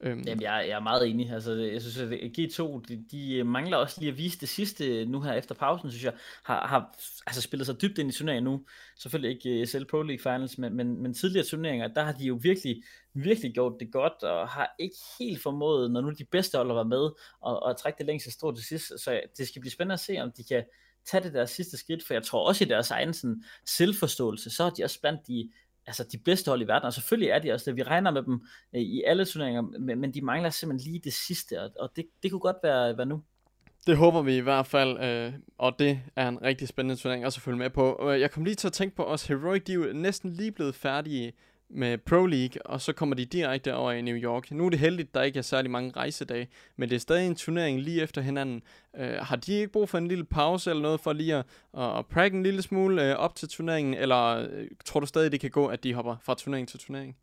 Øhm. Jamen, jeg, jeg er meget enig. Altså, jeg synes, at G2, de, de mangler også lige at vise det sidste nu her efter pausen, synes jeg, har, har altså, spillet sig dybt ind i turneringen nu. Selvfølgelig ikke øh, ESL Pro League Finals, men, men, men tidligere turneringer, der har de jo virkelig, virkelig gjort det godt, og har ikke helt formået, når nu de bedste hold har været med, at, og trække det længste strå til sidst. Så det skal blive spændende at se, om de kan tage det der sidste skridt, for jeg tror også i deres egen sådan, selvforståelse, så er de også blandt de, altså de bedste hold i verden, og selvfølgelig er de også det, vi regner med dem øh, i alle turneringer, men, men de mangler simpelthen lige det sidste, og, og det, det kunne godt være, være nu. Det håber vi i hvert fald, øh, og det er en rigtig spændende turnering også at følge med på. Øh, jeg kom lige til at tænke på os, Heroic, de er jo næsten lige blevet færdige med Pro League, og så kommer de direkte over i New York. Nu er det heldigt, at der ikke er særlig mange rejsedage, men det er stadig en turnering lige efter hinanden. Øh, har de ikke brug for en lille pause eller noget for lige at, at, prække en lille smule øh, op til turneringen, eller øh, tror du stadig, det kan gå, at de hopper fra turnering til turnering?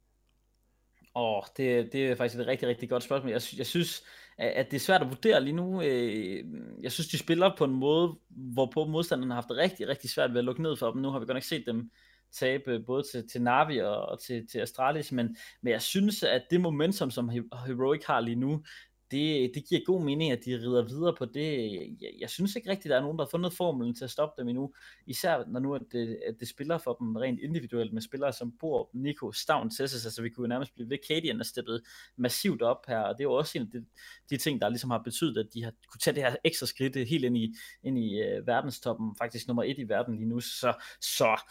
Åh, oh, det, det er faktisk et rigtig, rigtig godt spørgsmål. Jeg, jeg synes, at det er svært at vurdere lige nu. Øh, jeg synes, de spiller på en måde, hvorpå modstanderne har haft det rigtig, rigtig svært ved at lukke ned for dem. Nu har vi godt nok set dem tabe både til, til Navi og, og til, til Astralis, men, men jeg synes, at det momentum, som Heroic har lige nu, det, det giver god mening, at de rider videre på det. Jeg, jeg synes ikke rigtigt, at der er nogen, der har fundet formelen til at stoppe dem endnu. Især når nu, at det, at det spiller for dem rent individuelt med spillere som Bor, Nico, Stavn, Tessis. Altså vi kunne nærmest blive ved. Cadian er steppet massivt op her, og det er jo også en af de, de ting, der ligesom har betydet, at de har kunne tage det her ekstra skridt helt ind i, ind i uh, verdenstoppen, faktisk nummer et i verden lige nu. Så, så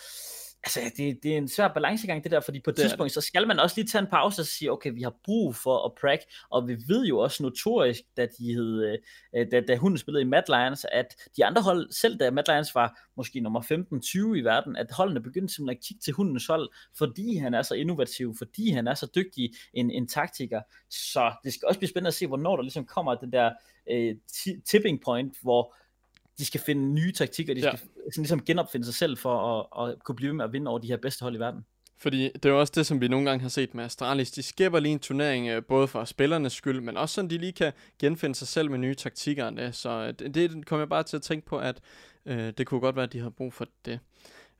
altså, det, det er en svær balancegang, det der, fordi på et tidspunkt, så skal man også lige tage en pause og sige, okay, vi har brug for at prack, og vi ved jo også notorisk, da, de hed, øh, da, da hunden spillede i Mad Lions, at de andre hold, selv da Mad Lions var måske nummer 15-20 i verden, at holdene begyndte simpelthen at kigge til hundens hold, fordi han er så innovativ, fordi han er så dygtig en, en taktiker. Så det skal også blive spændende at se, hvornår der ligesom kommer den der øh, tipping point, hvor de skal finde nye taktikker, de skal ja. sådan ligesom genopfinde sig selv for at, at kunne blive med at vinde over de her bedste hold i verden. Fordi det er jo også det, som vi nogle gange har set med Astralis. De skæber lige en turnering, øh, både for spillernes skyld, men også sådan, de lige kan genfinde sig selv med nye taktikker. Så øh, det, det kommer jeg bare til at tænke på, at øh, det kunne godt være, at de har brug for det.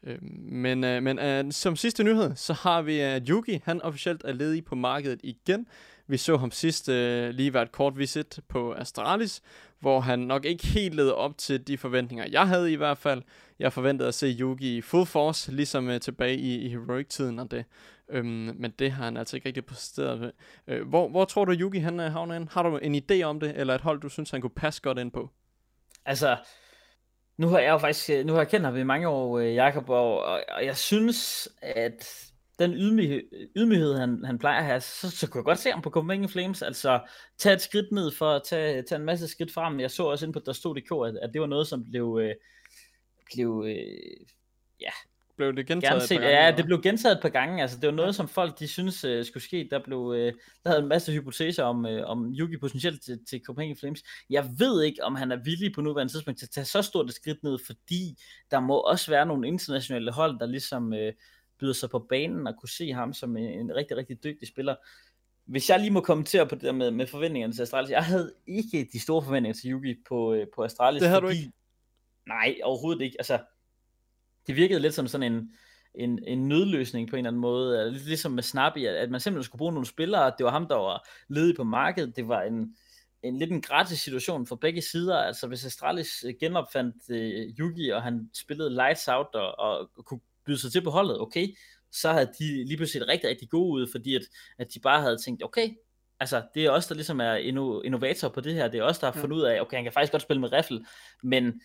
Øh, men øh, men øh, som sidste nyhed, så har vi, at Yugi, han officielt er ledig på markedet igen. Vi så ham sidst øh, lige være et kort visit på Astralis, hvor han nok ikke helt led op til de forventninger, jeg havde i hvert fald. Jeg forventede at se Yugi i full force, ligesom øh, tilbage i, i Heroic-tiden og det. Øhm, men det har han altså ikke rigtig præsteret. Øh, hvor, hvor tror du, Yugi han øh, havner ind? Har du en idé om det, eller et hold, du synes, han kunne passe godt ind på? Altså, nu har jeg jo faktisk, øh, nu har jeg kendt ham i mange år, øh, Jakob, og, og jeg synes, at den ydmyghed, ydmyghed han, han plejer at have, så, så kunne jeg godt se ham på Copenhagen Flames, altså tage et skridt ned for at tage, tage en masse skridt frem. Jeg så også ind på der stod at, at det var noget, som blev, øh, blev øh, ja, blev det gentaget set, gange, Ja, det blev gentaget et par gange. Altså, det var noget, som folk de synes uh, skulle ske. Der, blev, uh, der havde en masse hypoteser om, uh, om Yugi potentielt til, til Copenhagen Flames. Jeg ved ikke, om han er villig på nuværende tidspunkt til at tage så stort et skridt ned, fordi der må også være nogle internationale hold, der ligesom uh, byder sig på banen og kunne se ham som en, en rigtig, rigtig dygtig spiller. Hvis jeg lige må kommentere på det der med, med forventningerne til Astralis. Jeg havde ikke de store forventninger til Yugi på, på Astralis. Det havde fordi, du ikke? Nej, overhovedet ikke. Altså, det virkede lidt som sådan en, en, en nødløsning på en eller anden måde, lidt ligesom med Snappy, at man simpelthen skulle bruge nogle spillere, det var ham, der var ledig på markedet, det var en, en lidt en gratis situation for begge sider, altså hvis Astralis genopfandt uh, Yugi, og han spillede lights out, og, og kunne byde sig til på holdet, okay, så havde de lige pludselig set rigtig, rigtig gode ud, fordi at, at de bare havde tænkt, okay, altså det er os, der ligesom er innovator på det her, det er os, der har fundet ud af, okay, han kan faktisk godt spille med riffel, men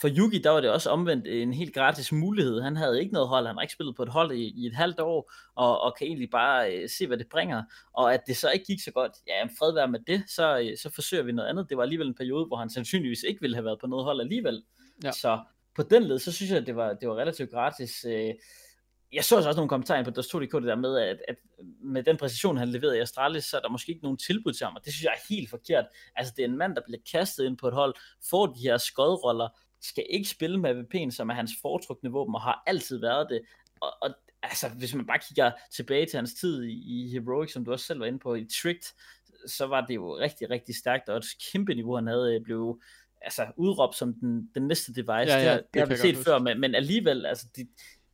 for Yugi, der var det også omvendt en helt gratis mulighed. Han havde ikke noget hold, han har ikke spillet på et hold i, i et halvt år, og, og kan egentlig bare øh, se, hvad det bringer. Og at det så ikke gik så godt, ja, fred være med det, så, øh, så forsøger vi noget andet. Det var alligevel en periode, hvor han sandsynligvis ikke ville have været på noget hold alligevel. Ja. Så på den led, så synes jeg, at det var, det var relativt gratis. Øh, jeg så altså også nogle kommentarer på Dostodk, det der med, at, at med den præcision, han leverede i Astralis, så er der måske ikke nogen tilbud til ham, og det synes jeg er helt forkert. Altså, det er en mand, der bliver kastet ind på et hold, får de her skodroller, skal ikke spille med AVP'en, som er hans foretrukne våben, og har altid været det. Og, og altså, hvis man bare kigger tilbage til hans tid i, i Heroic, som du også selv var inde på, i Tricked, så var det jo rigtig, rigtig stærkt, og et kæmpe niveau, han havde, blev altså, udråbt som den, den næste device. Ja, ja, det, det, det har vi set før, men, men alligevel, altså, de,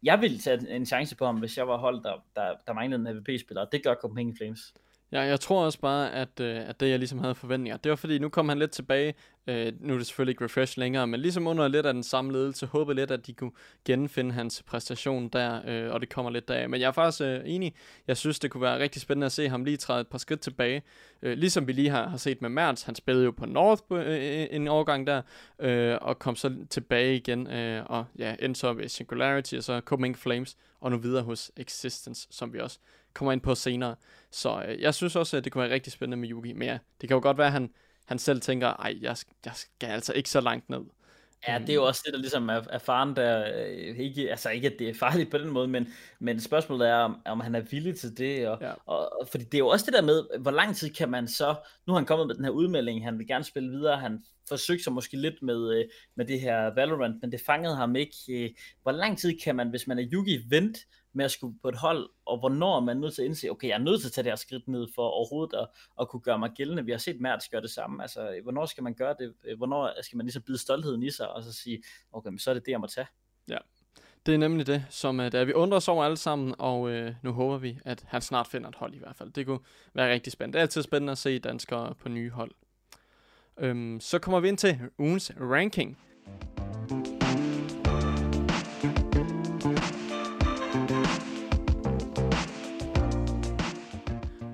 jeg ville tage en chance på ham, hvis jeg var hold, der, der, der manglede en AVP-spiller, det gør Copenhagen Flames. Ja, jeg tror også bare, at, øh, at det, jeg ligesom havde forventninger, det var fordi, nu kom han lidt tilbage, øh, nu er det selvfølgelig ikke refresh længere, men ligesom under lidt af den samme ledelse, håbede lidt, at de kunne genfinde hans præstation der, øh, og det kommer lidt deraf. Men jeg er faktisk øh, enig, jeg synes, det kunne være rigtig spændende at se ham lige træde et par skridt tilbage, øh, ligesom vi lige har, har set med Mertz, han spillede jo på North øh, øh en årgang der, øh, og kom så tilbage igen, øh, og ja, endte så ved Singularity, og så Coming Flames, og nu videre hos Existence, som vi også kommer ind på senere. Så øh, jeg synes også, at det kunne være rigtig spændende med Yugi. Men ja, det kan jo godt være, at han, han selv tænker, ej, jeg, jeg skal altså ikke så langt ned. Ja, det er jo også det, der ligesom er, er faren der, øh, ikke, altså ikke, at det er farligt på den måde, men, men spørgsmålet er, om, om han er villig til det, og, ja. og, og, fordi det er jo også det der med, hvor lang tid kan man så, nu har han kommet med den her udmelding, han vil gerne spille videre, han forsøgte sig måske lidt med, øh, med det her Valorant, men det fangede ham ikke. Øh, hvor lang tid kan man, hvis man er Yugi, vente med at skulle på et hold, og hvornår er man nødt til at indse, okay, jeg er nødt til at tage det her skridt ned for overhovedet at, at kunne gøre mig gældende. Vi har set Mertz gøre det samme. Altså, hvornår skal man gøre det? Hvornår skal man ligesom bide stoltheden i sig, og så sige, okay, men så er det det, jeg må tage. Ja, det er nemlig det, som øh, at, at vi undrer os over alle sammen, og øh, nu håber vi, at han snart finder et hold i hvert fald. Det kunne være rigtig spændende. Det er altid spændende at se danskere på nye hold. Øhm, så kommer vi ind til ugens ranking.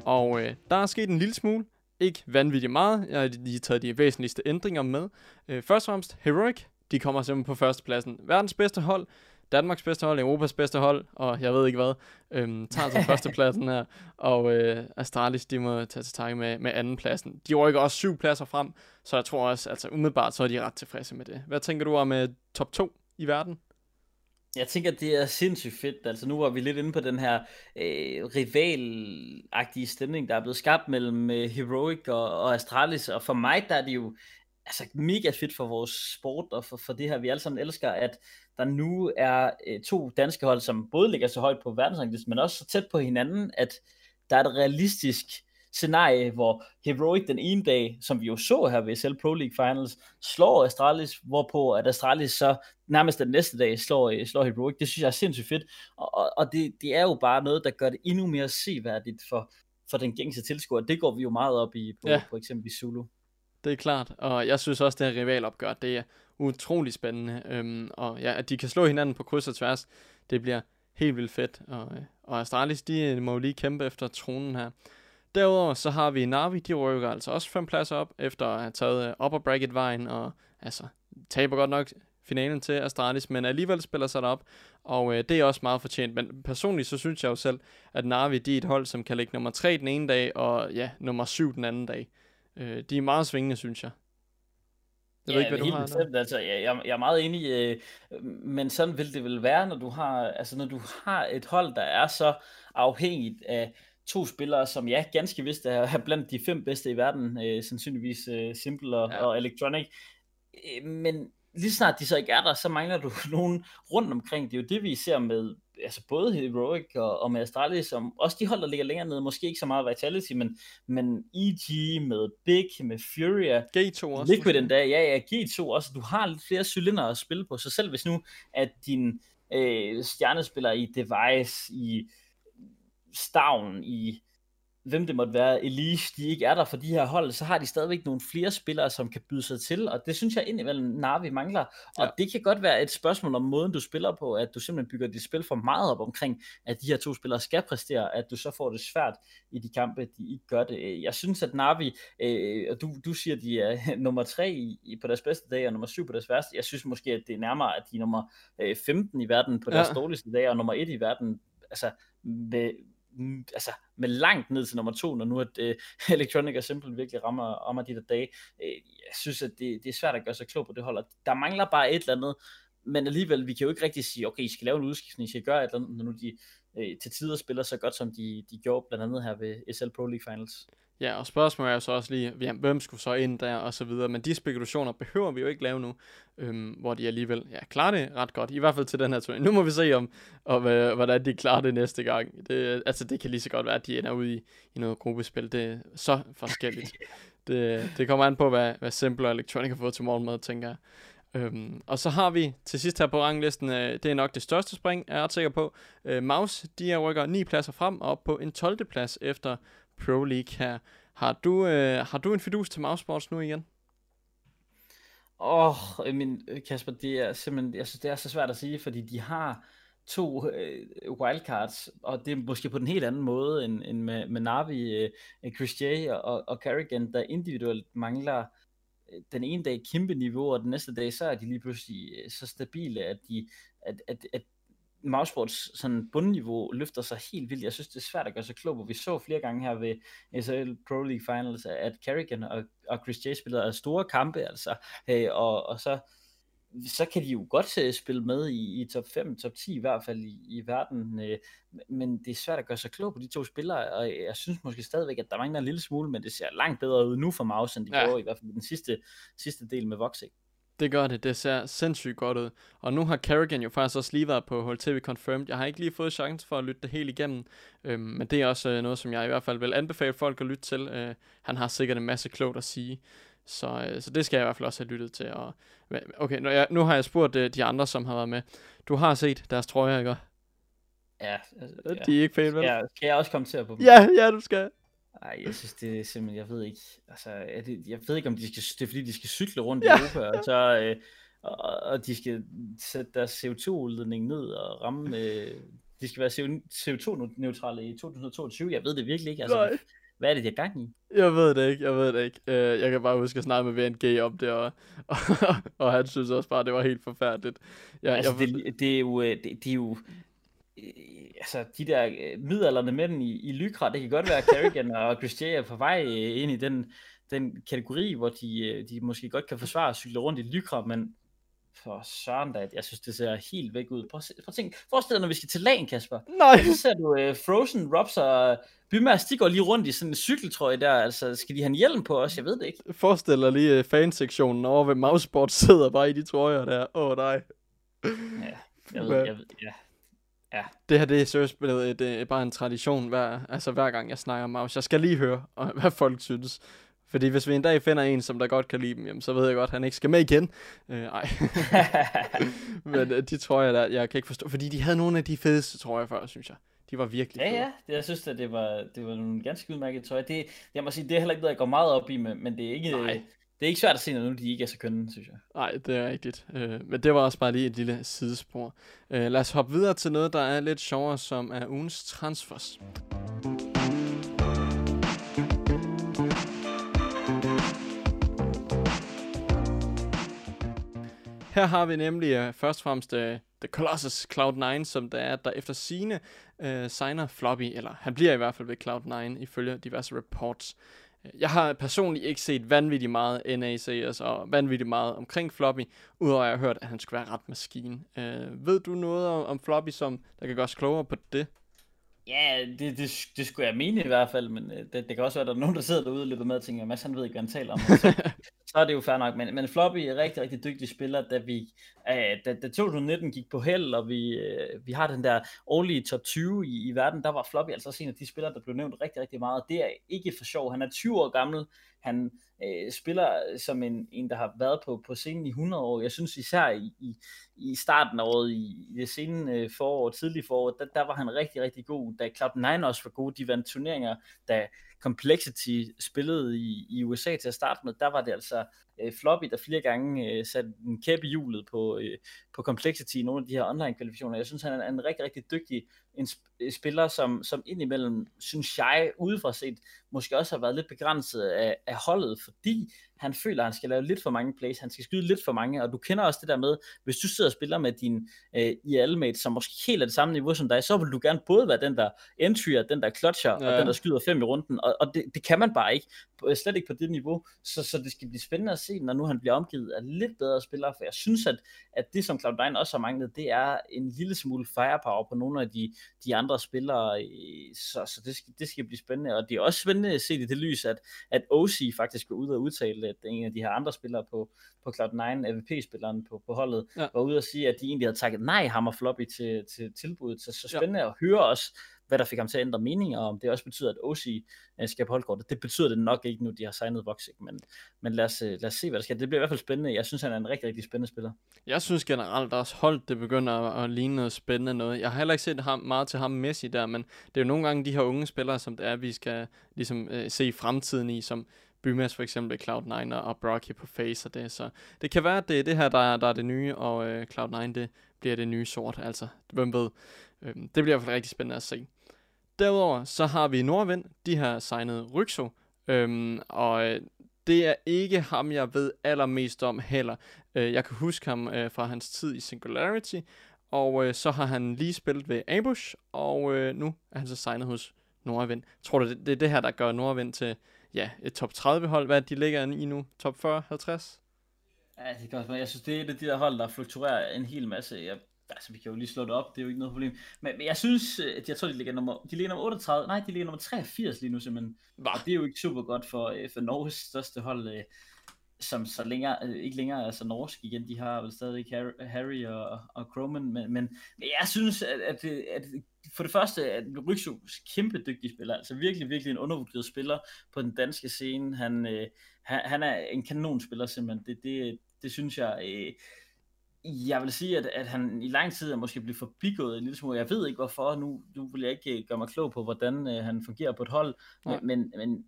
Og øh, der er sket en lille smule. Ikke vanvittigt meget. Jeg har lige taget de væsentligste ændringer med. Øh, først og fremmest Heroic. De kommer simpelthen på førstepladsen. Verdens bedste hold. Danmarks bedste hold, Europas bedste hold, og jeg ved ikke hvad, øhm, tager til førstepladsen her, og øh, Astralis, de må tage til takke med, med andenpladsen. De rykker også syv pladser frem, så jeg tror også, altså umiddelbart, så er de ret tilfredse med det. Hvad tænker du om uh, top 2 i verden? Jeg tænker, det er sindssygt fedt. Altså nu var vi lidt inde på den her øh, rivalagtige stemning, der er blevet skabt mellem øh, Heroic og, og Astralis, og for mig der er det jo altså mega fedt for vores sport og for, for det her, vi alle sammen elsker, at der nu er øh, to danske hold, som både ligger så højt på verdensranglisten, men også så tæt på hinanden, at der er et realistisk scenarie, hvor Heroic den ene dag, som vi jo så her ved SL Pro League Finals, slår Astralis, hvorpå at Astralis så nærmest den næste dag slår, øh, slår Heroic. Det synes jeg er sindssygt fedt, og, og, og det, det er jo bare noget, der gør det endnu mere seværdigt for, for den gængse tilskuer. Det går vi jo meget op i på, ja. på eksempel Zulu. Det er klart, og jeg synes også, det her rivalopgør, det er utrolig spændende, øhm, og ja, at de kan slå hinanden på kryds og tværs, det bliver helt vildt fedt, og, øh, og Astralis, de må jo lige kæmpe efter tronen her. Derudover så har vi Navi, de rykker altså også fem pladser op, efter at have taget upper bracket vejen, og altså taber godt nok finalen til Astralis, men alligevel spiller sig derop, og øh, det er også meget fortjent. Men personligt så synes jeg jo selv, at Navi de er et hold, som kan ligge nummer 3 den ene dag, og ja, nummer 7 den anden dag. Øh, de er meget svingende, synes jeg. Jeg ja, ved ikke, hvad du helt har bestemt. Altså, jeg, jeg, jeg er meget enig, øh, men sådan vil det vel være, når du har, altså, når du har et hold, der er så afhængigt af to spillere, som ja, ganske vist er blandt de fem bedste i verden, øh, sandsynligvis øh, Simple og, ja. og Electronic. Øh, men lige snart de så ikke er der, så mangler du nogen rundt omkring. Det er jo det, vi ser med altså både Heroic og, og med Astralis, som også de hold, der ligger længere nede, måske ikke så meget Vitality, men, men EG med Big, med Furia, G2 også. Liquid den dag, ja, ja, G2 også. Du har lidt flere cylinder at spille på, så selv hvis nu, at din øh, stjernespiller i Device, i Stavn, i hvem det måtte være, Elise, de ikke er der for de her hold, så har de stadigvæk nogle flere spillere, som kan byde sig til, og det synes jeg indimellem Navi mangler. Og ja. det kan godt være et spørgsmål om måden, du spiller på, at du simpelthen bygger dit spil for meget op omkring, at de her to spillere skal præstere, at du så får det svært i de kampe, de ikke gør det. Jeg synes, at Navi, øh, og du, du siger, at de er nummer 3 i, på deres bedste dag, og nummer 7 på deres værste. Jeg synes måske, at det er nærmere, at de er nummer øh, 15 i verden på deres ja. dårligste dag, og nummer 1 i verden, altså med, altså med langt ned til nummer to, når nu at uh, Electronic Assembly virkelig rammer, rammer de der dage. Uh, jeg synes, at det, det er svært at gøre sig klog på det hold. Der mangler bare et eller andet, men alligevel, vi kan jo ikke rigtig sige, okay, I skal lave en udskiftning, I skal gøre et eller andet, når nu de uh, til tider spiller så godt, som de, de gjorde blandt andet her ved SL Pro League Finals. Ja, og spørgsmålet er jo så også lige, ja, hvem skulle så ind der, og så videre. Men de spekulationer behøver vi jo ikke lave nu, øhm, hvor de alligevel ja, klarer det ret godt. I hvert fald til den her turnering. Nu må vi se, om, om øh, hvordan de klarer det næste gang. Det, altså, det kan lige så godt være, at de ender ude i, i noget gruppespil. Det er så forskelligt. det, det kommer an på, hvad, hvad Simple og Electronic har fået til morgenmad, tænker jeg. Øhm, og så har vi til sidst her på ranglisten, øh, det er nok det største spring, er jeg ret sikker på. Øh, Maus, de rykker ni pladser frem og op på en 12. plads efter Pro League her. Har du, øh, har du en fidus til Mousesports nu igen? Åh, oh, øh, min Kasper, det er simpelthen, jeg synes, det er så svært at sige, fordi de har to øh, wildcards, og det er måske på den helt anden måde end, end med, med Navi, øh, Chris J og, og Carrigan, der individuelt mangler øh, den ene dag kæmpe niveau, og den næste dag, så er de lige pludselig øh, så stabile, at, de, at, at, at Mousesports sådan bundniveau løfter sig helt vildt. Jeg synes, det er svært at gøre sig klog hvor Vi så flere gange her ved SL Pro League Finals, at Carrigan og, og Chris J spiller store kampe, altså, øh, og, og så, så kan de jo godt uh, spille med i, i top 5, top 10 i hvert fald i, i verden, øh, men det er svært at gøre sig klog på de to spillere, og jeg synes måske stadigvæk, at der mangler en lille smule, men det ser langt bedre ud nu for Mouse, end det ja. gjorde i hvert fald den sidste, sidste del med Voxik. Det gør det. Det ser sindssygt godt ud. Og nu har Kerrigan jo faktisk også lige været på HLTV Confirmed. Jeg har ikke lige fået chance for at lytte det helt igennem. Øhm, men det er også øh, noget, som jeg i hvert fald vil anbefale folk at lytte til. Øh, han har sikkert en masse klogt at sige. Så, øh, så det skal jeg i hvert fald også have lyttet til. Og, okay, nu, jeg, nu har jeg spurgt øh, de andre, som har været med. Du har set deres trøjer, ikke? Ja. Altså, ja. De er ikke pæne, vel? Ja, skal jeg også kommentere på dem? Ja, ja, du skal. Nej, jeg synes, det er simpelthen, jeg ved ikke, altså, er det, jeg ved ikke, om de skal, det er fordi, de skal cykle rundt ja. i Europa, og så, øh, og, og de skal sætte deres CO2-udledning ned og ramme, øh, de skal være CO2-neutrale i 2022, jeg ved det virkelig ikke, altså, Nej. Hvad er det, de har gang i? Jeg ved det ikke, jeg ved det ikke. Uh, jeg kan bare huske at snakke med VNG om det, og, og, og han synes også bare, det var helt forfærdeligt. Ja, altså, jeg, det, det, er jo, øh, det, det er jo øh, altså de der midalderne mænd i, i Lycra, det kan godt være Kerrigan og Christian er på vej ind i den, den kategori, hvor de, de måske godt kan forsvare at cykle rundt i Lycra, men for søren da, jeg synes, det ser helt væk ud. Prøv, prøv at tænke, forestil dig, når vi skal til lagen, Kasper. Nej. Så ser du uh, Frozen, Robs og Bymas, de går lige rundt i sådan en cykeltrøje der. Altså, skal de have en hjelm på os? Jeg ved det ikke. Forestil dig lige uh, fansektionen over ved Mousesport sidder bare i de trøjer der. Åh, oh, nej. Ja, jeg ved, jeg ved, ja. Ja. Det her, det er seriøst blevet det er bare en tradition, hver, altså hver gang jeg snakker om mouse. Jeg skal lige høre, hvad folk synes. Fordi hvis vi en dag finder en, som der godt kan lide dem, jamen, så ved jeg godt, at han ikke skal med igen. Øh, ej. Men øh, de tror jeg, der, jeg kan ikke forstå. Fordi de havde nogle af de fedeste trøjer før, synes jeg. De var virkelig Ja, fede. ja. Det, jeg synes, at det var, det var nogle ganske udmærkede tøj. Det, jeg må sige, det er heller ikke noget, jeg går meget op i, men, men det er ikke... Nej. Det er ikke svært at se, når nu de ikke er så kønne, synes jeg. Nej, det er rigtigt. Øh, men det var også bare lige et lille sidespor. Øh, lad os hoppe videre til noget, der er lidt sjovere, som er ugens transfers. Her har vi nemlig uh, først og fremmest uh, The Colossus Cloud9, som der er, der efter sine uh, signer Floppy, eller han bliver i hvert fald ved Cloud9, ifølge diverse reports. Jeg har personligt ikke set vanvittigt meget NACS og vanvittigt meget omkring Floppy, udover at jeg har hørt, at han skulle være ret maskine. Uh, ved du noget om, om Floppy, som der kan gøre os klogere på det? Ja, det, det, det skulle jeg mene i hvert fald, men det, det kan også være, at der er nogen, der sidder derude og løber med og tænker, Mads han ved ikke, hvad han taler om. Så, så er det jo fair nok. Men, men Floppy er rigtig, rigtig dygtig spiller, da vi øh, da, da 2019 gik på held, og vi, øh, vi har den der årlige top 20 i, i verden, der var Floppy altså også en af de spillere, der blev nævnt rigtig, rigtig meget. Det er ikke for sjov. Han er 20 år gammel. Han øh, spiller som en, en, der har været på, på scenen i 100 år. Jeg synes især i, i, i starten af året, i, i det sene øh, forår, tidlige forår, der, der var han rigtig, rigtig god. Da Club 9 også var god, de vandt turneringer, da Complexity spillede i, i USA til at starte med, der var det altså øh, Floppy, der flere gange øh, satte en kæppe i hjulet på, øh, på Complexity i nogle af de her online kvalifikationer. Jeg synes, han er en rigtig, rigtig dygtig en spiller, som, som indimellem, synes jeg, udefra set, måske også har været lidt begrænset af, af holdet, fordi han føler, at han skal lave lidt for mange plays, han skal skyde lidt for mange, og du kender også det der med, hvis du sidder og spiller med din øh, IL-mate, som måske helt er det samme niveau som dig, så vil du gerne både være den der entryer, den der clutcher, ja. og den der skyder fem i runden, og, og det, det kan man bare ikke, slet ikke på det niveau, så, så det skal blive spændende at se, når nu han bliver omgivet af lidt bedre spillere, for jeg synes, at, at det som Cloud9 også har manglet, det er en lille smule firepower på nogle af de, de andre spillere, så, så det, skal, det skal blive spændende, og det er også spændende at se i det lys, at, at OC faktisk går ud og udtale, at en af de her andre spillere på, på Cloud9, AVP-spilleren på, på holdet, ja. var ude og sige, at de egentlig havde takket nej ham og Floppy til, til tilbuddet, så, så spændende ja. at høre også, hvad der fik ham til at ændre mening, og om det også betyder, at OC øh, skal på holdkortet. Det betyder det nok ikke nu, de har signet Voxic, men, men lad, os, øh, lad os se, hvad der sker. Det bliver i hvert fald spændende. Jeg synes, han er en rigtig, rigtig spændende spiller. Jeg synes generelt også, holdt det begynder at, at ligne noget spændende noget. Jeg har heller ikke set ham, meget til ham Messi der, men det er jo nogle gange de her unge spillere, som det er, vi skal ligesom øh, se fremtiden i, som Bymas for eksempel Cloud9 og Brocky på Face og det. Så det kan være, at det er det her, der er, der er det nye, og øh, Cloud9 det bliver det nye sort. Altså, hvem ved. Øh, det bliver i hvert fald rigtig spændende at se. Derudover så har vi Nordvind, de har signet Ryxo, øhm, og øh, det er ikke ham, jeg ved allermest om heller. Øh, jeg kan huske ham øh, fra hans tid i Singularity, og øh, så har han lige spillet ved Ambush, og øh, nu er han så signet hos Nordvind. Tror du, det, det er det her, der gør Nordvind til ja, et top 30 hold? Hvad de ligger i nu? Top 40, 50? Ja, det kan også Jeg synes, det er et af de der hold, der fluktuerer en hel masse. Jeg altså vi kan jo lige slå det op, det er jo ikke noget problem. Men, men jeg synes, at jeg tror, de ligger nummer, de ligger nummer 38, nej, de ligger nummer 83 lige nu simpelthen. Og det er jo ikke super godt for, øh, for Norges største hold, øh, som så længere, øh, ikke længere er så norsk igen, de har vel stadig Harry og, og Croman, men, men, men jeg synes, at, at, at for det første, at Ryxo kæmpe dygtig spiller, altså virkelig, virkelig en undervurderet spiller på den danske scene. Han, øh, han, han er en kanonspiller simpelthen. Det, det, det synes jeg, øh, jeg vil sige, at, at han i lang tid er måske blevet forbigået en lille smule. Jeg ved ikke hvorfor, nu, nu vil jeg ikke øh, gøre mig klog på, hvordan øh, han fungerer på et hold, ja. men, men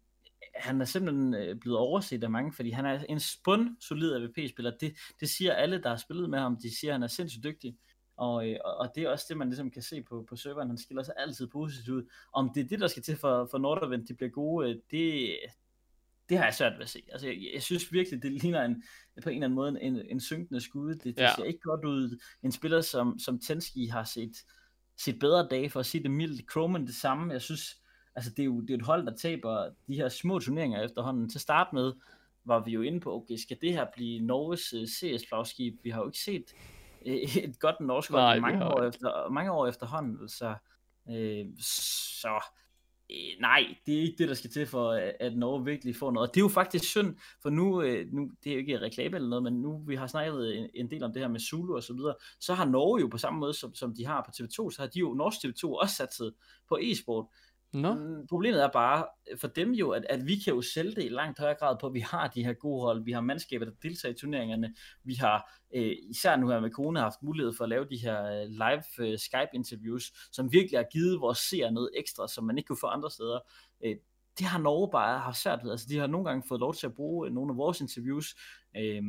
han er simpelthen øh, blevet overset af mange, fordi han er en spund solid AVP-spiller. Det, det siger alle, der har spillet med ham, de siger, at han er sindssygt dygtig. og, øh, og det er også det, man ligesom kan se på, på serveren. Han skiller sig altid positivt ud. Om det er det, der skal til for, for Nordavent, de bliver gode, det, det har jeg svært ved at se. Altså, jeg, jeg synes virkelig, det ligner en, på en eller anden måde en, en synkende skud. Det, det ja. ser ikke godt ud. En spiller som, som Tenski har set, set bedre dage, for at sige det mildt. Croman det samme. Jeg synes, altså det er jo det er et hold, der taber de her små turneringer efterhånden. Til start med var vi jo inde på, okay, skal det her blive Norges uh, CS-flagskib? Vi har jo ikke set uh, et godt norsk hold mange, år efter, mange år efterhånden. Så, uh, så øh, nej, det er ikke det, der skal til for, øh, at Norge virkelig får noget. Og det er jo faktisk synd, for nu, øh, nu det er jo ikke reklame eller noget, men nu vi har snakket en, en del om det her med Zulu og så videre, så har Norge jo på samme måde, som, som de har på TV2, så har de jo, Norsk TV2 også sat på e-sport. No. Mm, problemet er bare øh, for dem jo, at, at vi kan jo sælge det i langt højere grad på, at vi har de her gode hold, vi har mandskaber, der deltager i turneringerne, vi har øh, især nu her med corona haft mulighed for at lave de her øh, live øh, Skype-interviews, som virkelig har givet vores seere noget ekstra, som man ikke kunne få andre steder. Øh, det har Norge bare haft svært ved. Altså, de har nogle gange fået lov til at bruge øh, nogle af vores interviews, øh,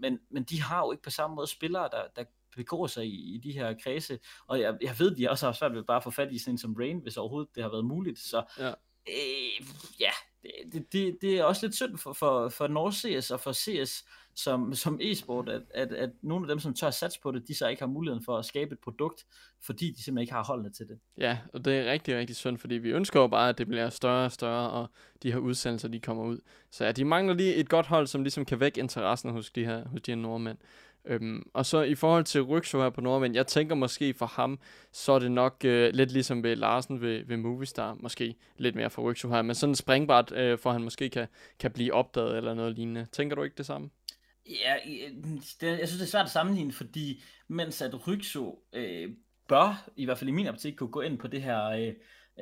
men, men de har jo ikke på samme måde spillere, der, der begår sig i, i de her kredse, og jeg, jeg ved, de også har svært ved bare at få fat i sådan en som Rain, hvis overhovedet det har været muligt, så ja, øh, ja det, det, det er også lidt synd for, for, for North CS og for CS som, som e-sport, at, at, at nogle af dem, som tør at satse på det, de så ikke har muligheden for at skabe et produkt, fordi de simpelthen ikke har holdene til det. Ja, og det er rigtig, rigtig synd, fordi vi ønsker jo bare, at det bliver større og større, og de her udsendelser, de kommer ud. Så ja, de mangler lige et godt hold, som ligesom kan vække interessen hos de her, hos de her nordmænd. Øhm, og så i forhold til Ryksø her på Nordvind, jeg tænker måske for ham, så er det nok øh, lidt ligesom ved Larsen ved, ved Movistar, måske lidt mere for Ryksø her, men sådan springbart, øh, for han måske kan, kan blive opdaget eller noget lignende. Tænker du ikke det samme? Ja, det, jeg synes det er svært at sammenligne, fordi mens at Ryksø øh, bør, i hvert fald i min optik, kunne gå ind på det her... Øh,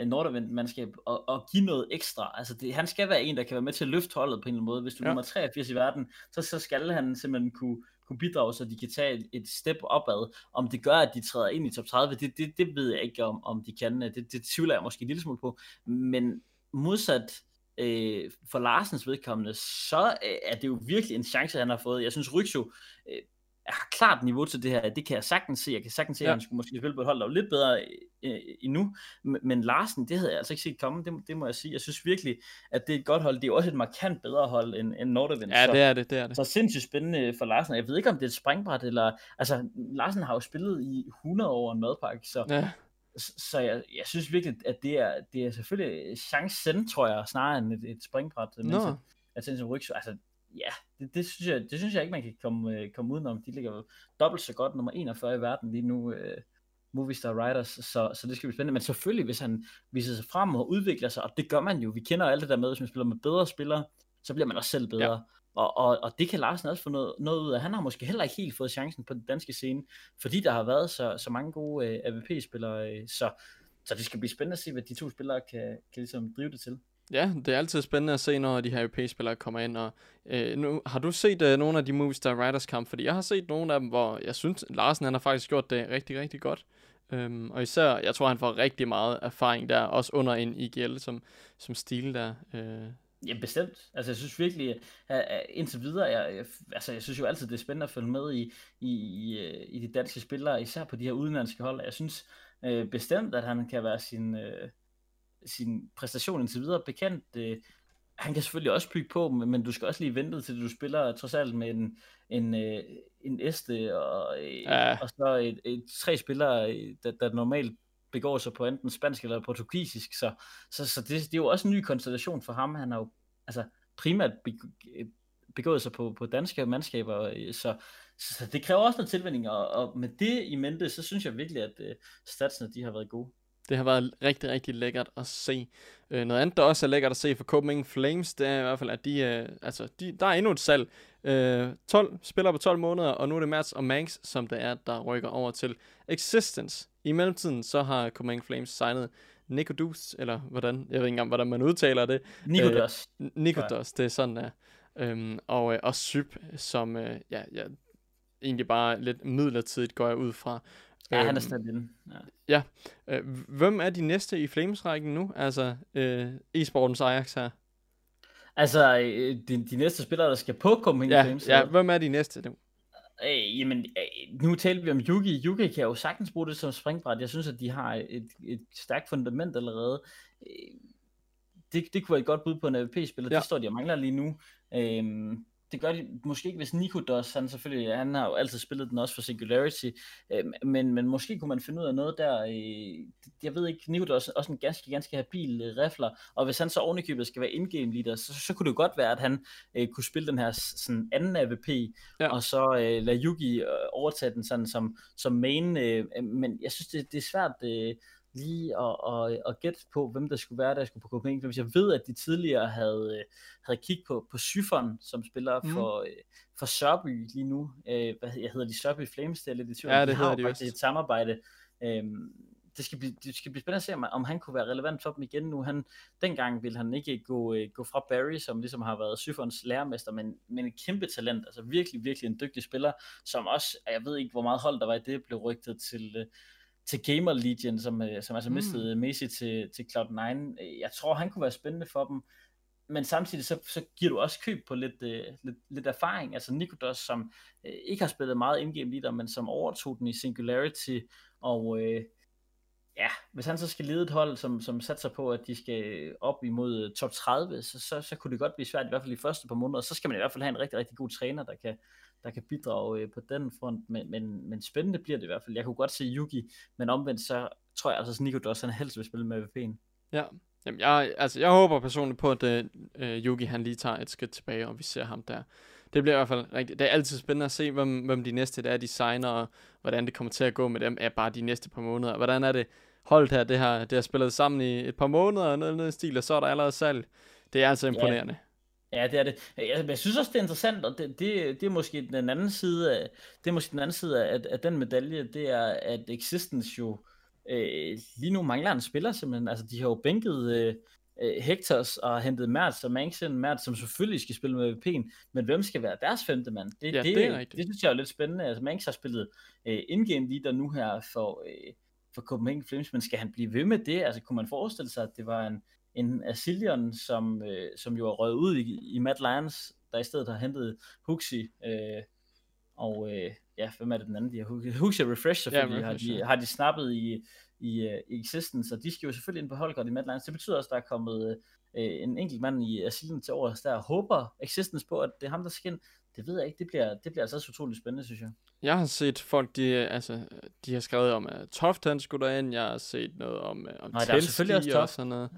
Nordavind-mandskab og, og give noget ekstra. Altså det, han skal være en, der kan være med til at løfte holdet på en eller anden måde. Hvis du er ja. nummer 83 i verden, så, så skal han simpelthen kunne, kunne bidrage, så de kan tage et, et step opad. Om det gør, at de træder ind i top 30, det, det, det ved jeg ikke, om, om de kan. Det, det tvivler jeg måske en lille smule på. Men modsat øh, for Larsens vedkommende, så øh, er det jo virkelig en chance, han har fået. Jeg synes, Ryksjo øh, har klart niveau til det her. Det kan jeg sagtens se. Jeg kan sagtens se, ja. at han skulle måske spille på et hold, der var lidt bedre øh, endnu. Men Larsen, det havde jeg altså ikke set komme. Det, det må jeg sige. Jeg synes virkelig, at det er et godt hold. Det er også et markant bedre hold end, end Nordavind. Ja, så, det er det, det er det. Så sindssygt spændende for Larsen. Jeg ved ikke, om det er et springbræt, eller... Altså, Larsen har jo spillet i 100 år en madpakke, så... Ja. Så jeg, jeg synes virkelig, at det er, det er selvfølgelig chancen, tror jeg, snarere end et, et springbræt. Nå. No. At, at Rygsø, altså ja, det, det, synes jeg, det synes jeg ikke, man kan komme, øh, komme udenom. De ligger dobbelt så godt nummer 41 i verden lige nu, uh, Movistar Riders, så, så det skal blive spændende. Men selvfølgelig, hvis han viser sig frem og udvikler sig, og det gør man jo, vi kender alt det der med, hvis man spiller med bedre spillere, så bliver man også selv bedre. Ja. Og, og, og det kan Larsen også få noget, noget ud af. Han har måske heller ikke helt fået chancen på den danske scene, fordi der har været så, så mange gode øh, AVP-spillere. Uh, så, så det skal blive spændende at se, hvad de to spillere kan, kan ligesom drive det til. Ja, det er altid spændende at se, når de her europæiske-spillere kommer ind. Og, øh, nu, har du set øh, nogle af de Movistar Riders kamp? Fordi jeg har set nogle af dem, hvor jeg synes, Larsen han har faktisk gjort det rigtig, rigtig godt. Øhm, og især, jeg tror, han får rigtig meget erfaring der, også under en IGL som, som stil der. Øh. Ja, bestemt. Altså, jeg synes virkelig, at, at indtil videre, jeg, jeg, altså, jeg synes jo altid, det er spændende at følge med i, i, i, øh, i de danske spillere, især på de her udenlandske hold. Jeg synes øh, bestemt, at han kan være sin... Øh, sin præstation indtil videre bekendt. Øh, han kan selvfølgelig også bygge på, men, men du skal også lige vente til du spiller trods alt med en, en, øh, en Este og, øh, ja. og så et, et, tre spillere, øh, der, der normalt begår sig på enten spansk eller portugisisk, så, så, så det, det er jo også en ny konstellation for ham. Han har jo altså, primært begået sig på, på danske mandskaber, så, så det kræver også noget tilvænding, og, og med det i mente, så synes jeg virkelig, at uh, statsene de har været gode. Det har været rigtig, rigtig lækkert at se. Øh, noget andet, der også er lækkert at se for Copenhagen Flames, det er i hvert fald, at de, øh, altså, de, der er endnu et salg. Øh, 12 spiller på 12 måneder, og nu er det Mats og Manx, som det er, der rykker over til Existence. I mellemtiden, så har Copenhagen Flames signet Nico Dus, eller hvordan, jeg ved ikke engang, hvordan man udtaler det. Nico Dus. Øh, ja. det er sådan der. Øhm, og, øh, og Syb, som øh, ja, ja, egentlig bare lidt midlertidigt går jeg ud fra. Ja, han er stand in. Ja. ja. Øh, hvem er de næste i Flames-rækken nu? Altså, øh, e-sportens Ajax her. Altså, øh, de, de næste spillere, der skal på Copenhagen ja, Flames? Ja, hvem er de næste nu? Øh, jamen, øh, nu taler vi om Yugi. Yugi kan jo sagtens bruge det som springbræt. Jeg synes, at de har et, et stærkt fundament allerede. Øh, det, det kunne være et godt bud på en AVP-spiller. Ja. Det står de og mangler lige nu. Øh, det gør de måske ikke, hvis Nico Dos, han selvfølgelig, han har jo altid spillet den også for Singularity, øh, men, men måske kunne man finde ud af noget der, øh, jeg ved ikke, Nico Dos er også en ganske, ganske habil øh, rifler, og hvis han så ovenikøbet skal være in-game leader, så, så kunne det godt være, at han øh, kunne spille den her sådan anden AVP, ja. og så øh, lade Yugi øh, overtage den sådan som, som main, øh, men jeg synes, det, det er svært, øh, lige at, at, at gætte på, hvem der skulle være, der skulle på Copenhagen. Hvis jeg ved, at de tidligere havde, havde kigget på, på Syfon, som spiller mm. for, for Sørby lige nu. Øh, hvad jeg hedder de? Sørby Flames, det er lidt i tvivl. Ja, det de hedder de faktisk et samarbejde. Øhm, det skal, blive, det skal blive spændende at se, om, om han kunne være relevant for dem igen nu. Han, dengang ville han ikke gå, øh, gå fra Barry, som ligesom har været Syfons lærermester, men, men et kæmpe talent, altså virkelig, virkelig en dygtig spiller, som også, jeg ved ikke, hvor meget hold der var i det, blev rygtet til, øh, til Gamer Legion, som, øh, som altså mistede mm. Messi til, til Cloud9. Øh, jeg tror, han kunne være spændende for dem, men samtidig så, så giver du også køb på lidt, uh, lidt, lidt erfaring. Altså Nikodos, som uh, ikke har spillet meget in-game leader, men som overtog den i Singularity, og uh, ja, hvis han så skal lede et hold, som, som satser på, at de skal op imod top 30, så, så, så kunne det godt blive svært, i hvert fald i første par måneder, så skal man i hvert fald have en rigtig, rigtig god træner, der kan, der kan bidrage øh, på den front, men, men, men spændende bliver det i hvert fald. Jeg kunne godt se Yugi, men omvendt så tror jeg altså, at Nico også han helst vil spille med VP'en. Ja, Jamen, jeg, altså, jeg håber personligt på, at uh, Yugi han lige tager et skridt tilbage, og vi ser ham der. Det bliver i hvert fald rigtigt. Det er altid spændende at se, hvem, hvem de næste der er, designer, og hvordan det kommer til at gå med dem, er bare de næste par måneder. Hvordan er det holdt her, det har, det har spillet sammen i et par måneder, og noget, noget stil, og så er der allerede salg. Det er altså imponerende. Ja. Ja, det er det. Jeg, jeg synes også, det er interessant, og det, det, det er måske den anden side af, det er måske den anden side af, af den medalje, det er, at Existence jo øh, lige nu mangler en spiller simpelthen. Altså, de har jo bænket øh, øh Hectors og hentet Mertz og Mansion, Mertz, som selvfølgelig skal spille med VP'en, men hvem skal være deres femte mand? Det, ja, det, det, er det, det synes jeg er lidt spændende. Altså, Manx har spillet øh, in-game leader nu her for, øh, for Copenhagen Flames, men skal han blive ved med det? Altså, kunne man forestille sig, at det var en, en Asilion, som, øh, som jo er røget ud i, i Matt Lyons, der i stedet har hentet Huxi, øh, og øh, ja, hvem er det den anden, de har Huxi Refresh selvfølgelig, ja, Refresh, har, de, har de snappet i, i, uh, i Existence, og de skal jo selvfølgelig ind på holdgård i Matt Lyons. Det betyder også, at der er kommet øh, en enkelt mand i Asilion til over, der håber Existence på, at det er ham, der skal ind. Det ved jeg ikke, det bliver, det bliver altså også utroligt spændende, synes jeg. Jeg har set folk, de, altså, de har skrevet om, at Toft han skulle derind, jeg har set noget om, om Nej, der er selvfølgelig også og sådan noget.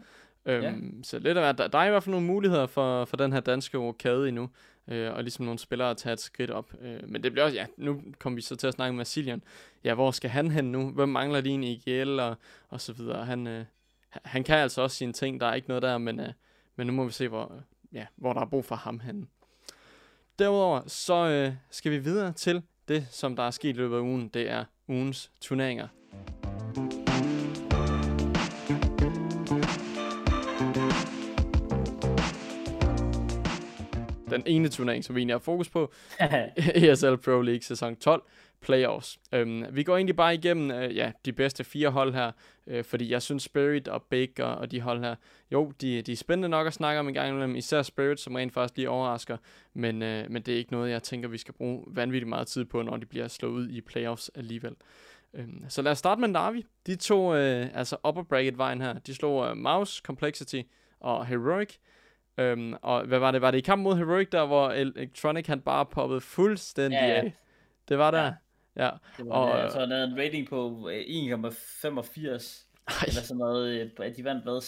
Øhm, ja. Så lidt af der, der er i hvert fald nogle muligheder for, for den her danske rokade endnu, øh, og ligesom nogle spillere at tage et skridt op. Øh, men det bliver også, ja, nu kommer vi så til at snakke med Siljan. Ja, hvor skal han hen nu? Hvem mangler lige en IGL og, og så videre? Han, øh, han kan altså også sine ting, der er ikke noget der, men, øh, men nu må vi se, hvor, øh, ja, hvor der er brug for ham hen. Derudover så øh, skal vi videre til det, som der er sket i løbet af ugen. Det er ugens turneringer. Den ene turnering, som vi egentlig har fokus på, ESL Pro League sæson 12 playoffs. Øhm, vi går egentlig bare igennem øh, ja, de bedste fire hold her, øh, fordi jeg synes Spirit og og, og de hold her, jo, de, de er spændende nok at snakke om en gang imellem, især Spirit, som rent faktisk lige overrasker, men, øh, men det er ikke noget, jeg tænker, vi skal bruge vanvittigt meget tid på, når de bliver slået ud i playoffs alligevel. Øhm, så lad os starte med Navi. De to, øh, altså upper bracket vejen her, de slog øh, Mouse, Complexity og Heroic. Øhm, og hvad var det? Var det i kamp mod Heroic der, hvor Electronic han bare poppede fuldstændig ja, ja. af? Det var der? Ja. ja. Det var og, det. Så han havde en rating på 1,85. Øh, eller sådan noget. Øh, de vandt hvad?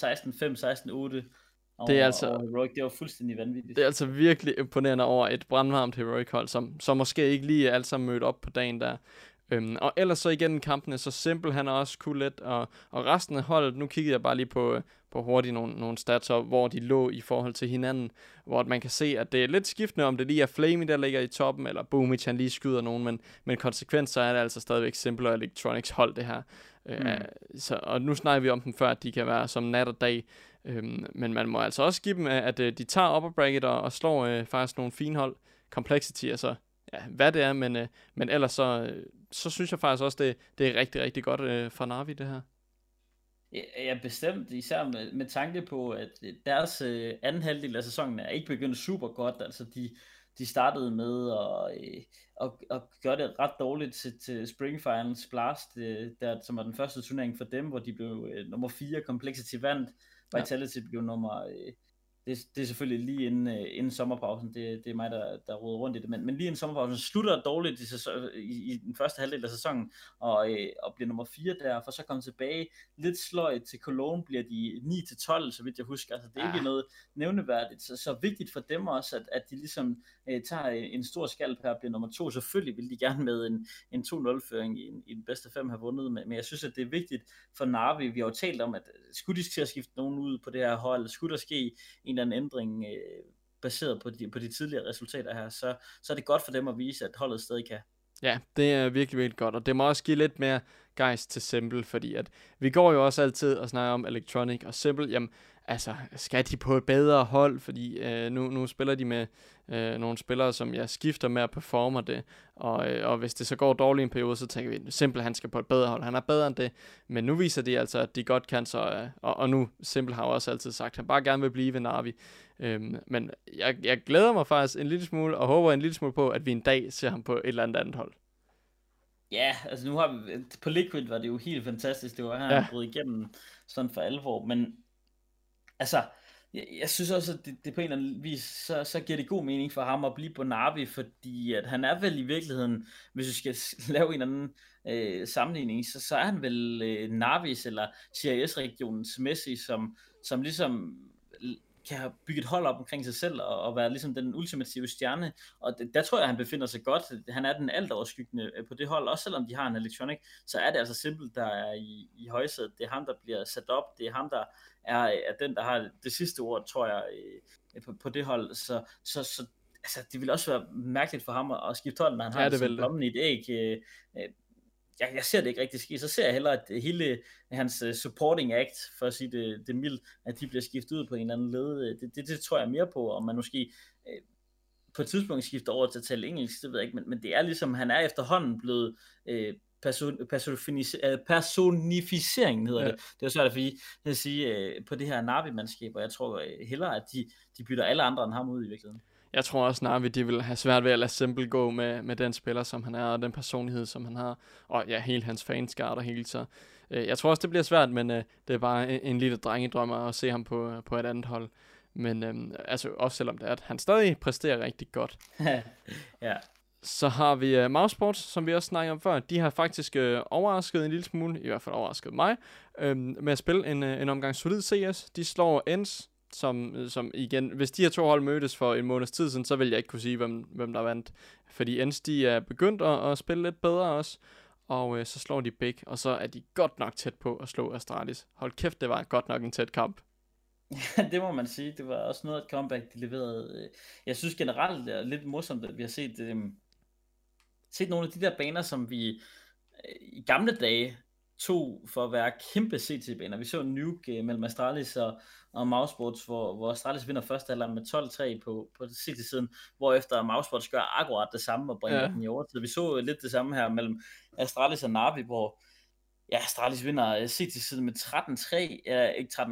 16-5, 16-8. Og, det er altså, og Heroic, det var fuldstændig vanvittigt. Det er altså virkelig imponerende over et brandvarmt Heroic hold, som, som måske ikke lige alt sammen mødt op på dagen der. Øhm, og ellers så igen kampene, så simpel han er også cool lidt, og, og resten af holdet, nu kiggede jeg bare lige på, på hurtigt nogle, nogle stats op, hvor de lå i forhold til hinanden, hvor man kan se, at det er lidt skiftende, om det lige er Flamey, der ligger i toppen, eller Boomich, han lige skyder nogen, men, men konsekvens så er det altså stadigvæk Simple og Electronics hold, det her. Øh, mm. Øh, så, og nu snakker vi om dem før, at de kan være som nat og dag, øhm, men man må altså også give dem, at, at øh, de tager upper bracket og, og slår øh, faktisk nogle fine hold. Complexity, altså ja, hvad det er, men, øh, men ellers så, øh, så synes jeg faktisk også, det, det er rigtig, rigtig godt øh, for Navi, det her. Ja, bestemt, især med, med tanke på, at deres øh, anden halvdel af sæsonen er ikke begyndt super godt. Altså, de, de startede med at, øh, at, at gøre det ret dårligt til, til Spring Finals Blast, øh, der, som var den første turnering for dem, hvor de blev øh, nummer 4, Complexity vandt, Vitality ja. blev nummer, øh, det, det er selvfølgelig lige inden, uh, inden sommerpausen, det, det er mig, der, der roder rundt i det, men, men lige inden sommerpausen slutter dårligt i, sæson, i, i den første halvdel af sæsonen, og, uh, og bliver nummer 4 der, for så komme tilbage. Lidt sløjt til Cologne, bliver de 9-12, så vidt jeg husker, altså det er ja. ikke ah. noget nævneværdigt, så, så vigtigt for dem også, at, at de ligesom uh, tager en stor skalp her, bliver nummer 2, selvfølgelig vil de gerne med en, en 2-0-føring i, i den bedste fem have vundet, men, men jeg synes, at det er vigtigt for Narvi, vi har jo talt om, at skulle de til at skifte nogen ud på det her hold, skulle der ske en eller anden ændring øh, baseret på de, på de tidligere resultater her, så, så er det godt for dem at vise, at holdet stadig kan. Ja, det er virkelig, virkelig godt, og det må også give lidt mere gejst til Simple, fordi at vi går jo også altid og snakker om Electronic, og Simple, jamen, altså, skal de på et bedre hold, fordi øh, nu, nu spiller de med øh, nogle spillere, som jeg skifter med at performe det, og, øh, og hvis det så går dårligt en periode, så tænker vi, simpelthen han skal på et bedre hold, han er bedre end det, men nu viser de altså, at de godt kan, så, øh, og, og nu Simple har også altid sagt, at han bare gerne vil blive ved Navi, øhm, men jeg, jeg glæder mig faktisk en lille smule, og håber en lille smule på, at vi en dag ser ham på et eller andet andet hold. Ja, altså nu har vi, på Liquid var det jo helt fantastisk, det var her, ja. han brød igennem sådan for alvor, men altså, jeg, jeg synes også, at det, det på en eller anden vis, så, så giver det god mening for ham at blive på Navi, fordi at han er vel i virkeligheden, hvis vi skal lave en eller anden øh, sammenligning, så, så er han vel øh, Navis eller CIS-regionens Messi, som, som ligesom kan have bygget et hold op omkring sig selv og, og være ligesom den ultimative stjerne. Og det, der tror jeg, han befinder sig godt. Han er den alt overskyggende øh, på det hold. Også selvom de har en electronic, så er det altså simpelt, der er i, i højsædet. Det er ham, der bliver sat op. Det er ham, der er, er den, der har det sidste ord, tror jeg, øh, på, på det hold. Så, så, så altså, det vil også være mærkeligt for ham at, at skifte hold, når han ja, har det sådan blommen i et æg. Øh, jeg, jeg ser det ikke rigtig ske. Så ser jeg hellere, at hele hans uh, supporting act, for at sige det, det mildt, at de bliver skiftet ud på en eller anden led. Det, det, det tror jeg mere på, om man måske på et tidspunkt skifter over til at tale engelsk, det ved jeg ikke, men, men det er ligesom, han er efterhånden blevet uh, person, personificering, hedder ja. det. Det er svært at sige, at sige uh, på det her Navi-mandskab, og jeg tror uh, hellere, at de, de bytter alle andre end ham ud i virkeligheden jeg tror også, Navi de vil have svært ved at lade Simple gå med, med den spiller, som han er, og den personlighed, som han har, og ja, hele hans fanskart og hele så. Øh, jeg tror også, det bliver svært, men øh, det er bare en, en lille drengedrøm at se ham på, på et andet hold. Men øh, altså, også selvom det er, at han stadig præsterer rigtig godt. ja. Så har vi øh, uh, Mousesports, som vi også snakkede om før. De har faktisk uh, overrasket en lille smule, i hvert fald overrasket mig, uh, med at spille en, uh, en omgang solid CS. De slår Ends som, som igen, hvis de her to hold mødtes for en måneds tid siden, så vil jeg ikke kunne sige, hvem, hvem der vandt. Fordi Ends, de er begyndt at, at spille lidt bedre også, og øh, så slår de Big, og så er de godt nok tæt på at slå Astralis. Hold kæft, det var godt nok en tæt kamp. Ja, det må man sige. Det var også noget af et comeback, de leverede. Jeg synes generelt, det er lidt morsomt, at vi har set, øh, set nogle af de der baner, som vi øh, i gamle dage tog for at være kæmpe CT-baner. Vi så Nuke øh, mellem Astralis og, og Mousesports, hvor, hvor Astralis vinder første halvleg med 12-3 på, på CT-siden, hvorefter Mousesports gør akkurat det samme og bringer ja. den i overtid. Vi så lidt det samme her mellem Astralis og Navi, hvor ja, Astralis vinder øh, CT-siden med 13-3, ja, ikke 13-3,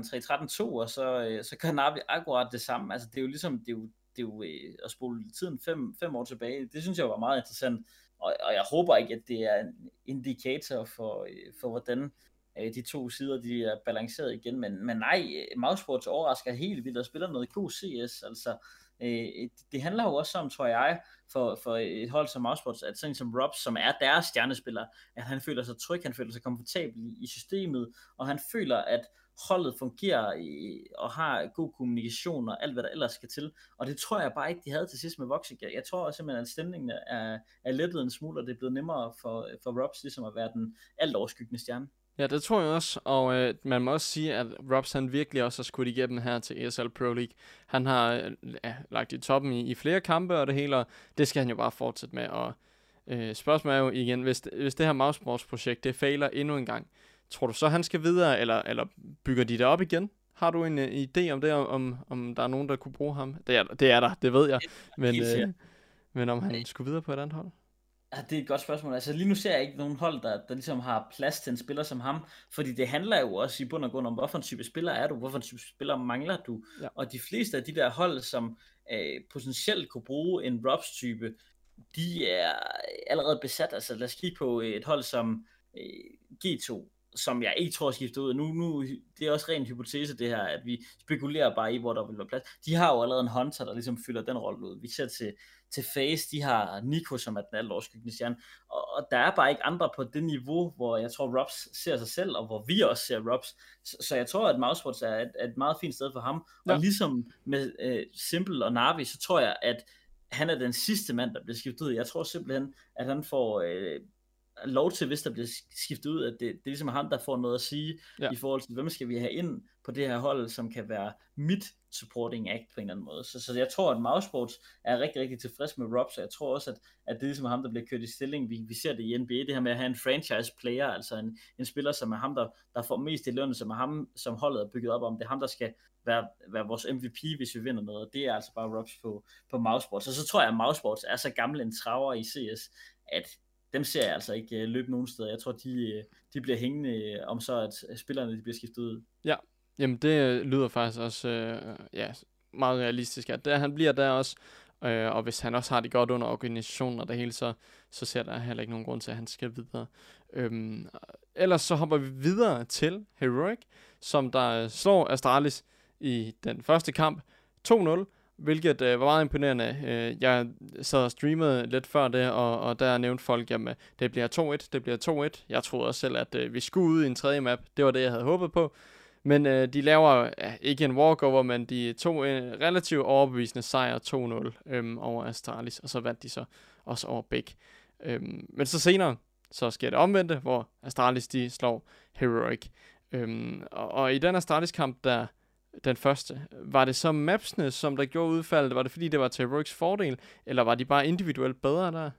13-2, og så, øh, så gør Navi akkurat det samme. Altså det er jo ligesom, det er jo, det er jo at spole tiden fem, fem år tilbage. Det synes jeg var meget interessant og, og jeg håber ikke, at det er en indikator for, øh, for hvordan øh, de to sider de er balanceret igen, men, men nej, Mousesports overrasker helt vildt og spiller noget god CS, altså øh, det handler jo også om, tror jeg, for, for et hold som Mousesports, at sådan som Robs, som er deres stjernespiller, at han føler sig tryg, han føler sig komfortabel i, i systemet, og han føler, at holdet fungerer i, og har god kommunikation og alt hvad der ellers skal til. Og det tror jeg bare ikke, de havde til sidst med Voxic. Jeg tror simpelthen, at stemningen er, er lettet en smule, og det er blevet nemmere for, for Robs ligesom at være den alt overskyggende stjerne. Ja, det tror jeg også, og øh, man må også sige, at Robs han virkelig også har skudt igennem her til ESL Pro League. Han har øh, lagt i toppen i, i flere kampe og det hele, og det skal han jo bare fortsætte med. Og øh, spørgsmålet er jo igen, hvis, hvis det her Mousesports projekt, det fejler endnu en gang, Tror du så, han skal videre, eller, eller bygger de det op igen? Har du en uh, idé om det, om, om der er nogen, der kunne bruge ham? Det er, det er der, det ved jeg. Men, uh, men om han skulle videre på et andet hold? Ja, det er et godt spørgsmål. Altså lige nu ser jeg ikke nogen hold, der, der ligesom har plads til en spiller som ham, fordi det handler jo også i bund og grund om, hvorfor en type spiller er du, hvorfor en type spiller mangler du. Ja. Og de fleste af de der hold, som øh, potentielt kunne bruge en Robs type, de er allerede besat. Altså lad os kigge på et hold som øh, G2, som jeg ikke tror skifter ud. Nu, nu, det er også ren hypotese det her, at vi spekulerer bare i, hvor der vil være plads. De har jo allerede en Hunter, der ligesom fylder den rolle ud. Vi ser til, til Face, de har Nico, som er den alt overskyggende stjerne, og, og der er bare ikke andre på det niveau, hvor jeg tror, Robs ser sig selv, og hvor vi også ser Robs. Så, så jeg tror, at Mousesports er et, et meget fint sted for ham. Ja. Og ligesom med øh, Simple og Navi, så tror jeg, at han er den sidste mand, der bliver skiftet ud. Jeg tror simpelthen, at han får øh, lov til, hvis der bliver skiftet ud, at det, det er ligesom ham, der får noget at sige ja. i forhold til, hvem skal vi have ind på det her hold, som kan være mit supporting act på en eller anden måde. Så, så jeg tror, at Mousesports er rigtig, rigtig tilfreds med Rob, så jeg tror også, at, at det er ligesom ham, der bliver kørt i stilling. Vi, vi ser det i NBA, det her med at have en franchise player, altså en, en spiller, som er ham, der, der får mest i lønnen, som er ham, som holdet er bygget op om. Det er ham, der skal være, være vores MVP, hvis vi vinder noget. Det er altså bare Robs på, på Mousesports. Og så tror jeg, at Mousesports er så gammel en traver i CS, at dem ser jeg altså ikke øh, løbe nogen steder. Jeg tror, de, øh, de bliver hængende øh, om så, at spillerne de bliver skiftet ud. Ja, jamen det lyder faktisk også øh, ja, meget realistisk, at der, han bliver der også, øh, og hvis han også har det godt under organisationen og det hele, så, så ser der heller ikke nogen grund til, at han skal videre. Øhm, ellers så hopper vi videre til Heroic, som der slår Astralis i den første kamp 2-0, hvilket øh, var meget imponerende. Øh, jeg sad og streamede lidt før det, og, og der nævnte folk, at det bliver 2-1, det bliver 2-1. Jeg troede også selv, at øh, vi skulle ud i en tredje map. Det var det, jeg havde håbet på. Men øh, de laver øh, ikke en walkover, men de tog en øh, relativt overbevisende sejr 2-0 øh, over Astralis, og så vandt de så også over Big. Øh, men så senere, så sker det omvendte, hvor Astralis de slår Heroic. Øh, og, og i den Astralis kamp, der den første. Var det så mapsene, som der gjorde udfaldet? Var det fordi, det var til Rooks fordel? Eller var de bare individuelt bedre der?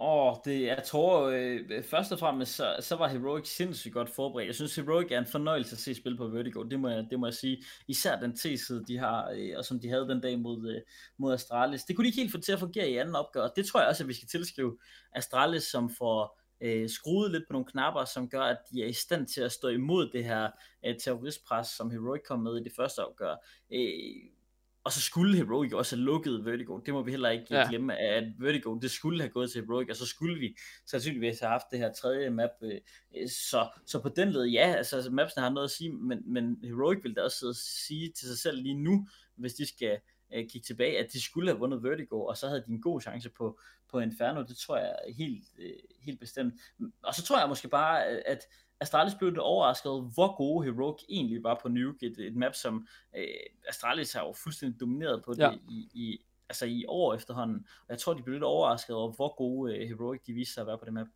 Åh, oh, det, jeg tror, øh, først og fremmest, så, så var Heroic sindssygt godt forberedt. Jeg synes, Heroic er en fornøjelse at se spil på Vertigo, det må jeg, det må jeg sige. Især den T-side, de har, øh, og som de havde den dag mod, øh, mod Astralis. Det kunne de ikke helt få til at fungere i anden opgør, det tror jeg også, at vi skal tilskrive Astralis, som får øh, skruet lidt på nogle knapper, som gør, at de er i stand til at stå imod det her øh, terroristpres, som Heroic kom med i det første opgør. Øh, og så skulle Heroic også have lukket Vertigo. Det må vi heller ikke ja. glemme, at Vertigo, det skulle have gået til Heroic, og så skulle vi sandsynligvis have haft det her tredje map. Øh, så, så på den led, ja, altså, altså mapsene har noget at sige, men, men Heroic vil da også sidde og sige til sig selv lige nu, hvis de skal øh, kigge tilbage, at de skulle have vundet Vertigo, og så havde de en god chance på, på Inferno. Det tror jeg helt, øh, helt bestemt. Og så tror jeg måske bare, at Astralis blev lidt overrasket hvor gode Heroic egentlig var på Nuke, et, et map, som øh, Astralis har jo fuldstændig domineret på det ja. i, i, altså i år efterhånden. Og jeg tror, de blev lidt overrasket over, hvor gode øh, Heroic de viste sig at være på det map.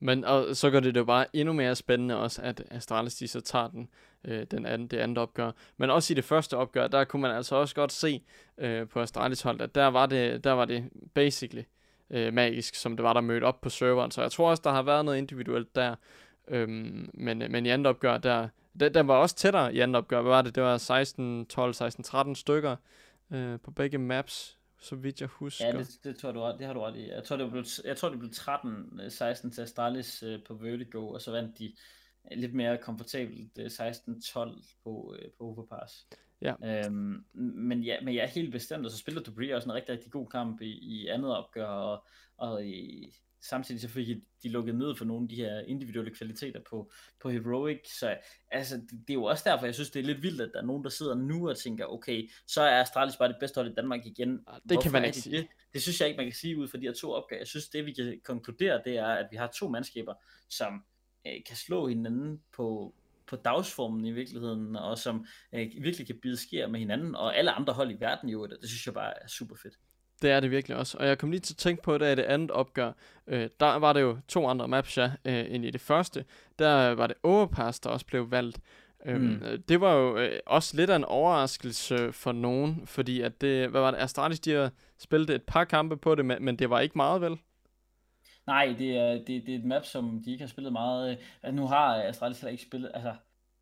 Men og så gør det det bare endnu mere spændende også, at Astralis de så tager den, øh, den anden, det andet opgør. Men også i det første opgør, der kunne man altså også godt se øh, på Astralis hold, at der var det, der var det basically øh, magisk, som det var, der mødte op på serveren. Så jeg tror også, der har været noget individuelt der. Øhm, men, øh, men i andet opgør, der, den, den var også tættere i andet opgør. Hvad var det? Det var 16, 12, 16, 13 stykker øh, på begge maps, så vidt jeg husker. Ja, det, det tror du ret, det har du ret i. Jeg tror, det blev, jeg tror, det blev 13-16 øh, til Astralis øh, på Vertigo, og så vandt de lidt mere komfortabelt øh, 16-12 på, øh, på Overpass. Ja. Øhm, men, ja, men jeg er helt bestemt, og så spiller Debris også en rigtig, rigtig god kamp i, i andet opgør, og, og i, samtidig så fik de lukket ned for nogle af de her individuelle kvaliteter på, på Heroic, så altså, det, det er jo også derfor, jeg synes, det er lidt vildt, at der er nogen, der sidder nu og tænker, okay, så er Astralis bare det bedste hold i Danmark igen. Det Hvorfor kan man ikke sige. Det? det synes jeg ikke, man kan sige ud fra de her to opgaver. Jeg synes, det vi kan konkludere, det er, at vi har to mandskaber, som øh, kan slå hinanden på, på dagsformen i virkeligheden, og som øh, virkelig kan bide skær med hinanden, og alle andre hold i verden jo, det, det synes jeg bare er super fedt. Det er det virkelig også. Og jeg kom lige til at tænke på, at i det andet opgør, øh, der var det jo to andre maps, ja, øh, end i det første. Der var det Overpass, der også blev valgt. Øhm, mm. Det var jo øh, også lidt af en overraskelse for nogen, fordi at det, hvad var det, Astralis, de har spillet et par kampe på det, men, men det var ikke meget vel? Nej, det er, det, det er et map, som de ikke har spillet meget. Altså, nu har Astralis heller ikke spillet, altså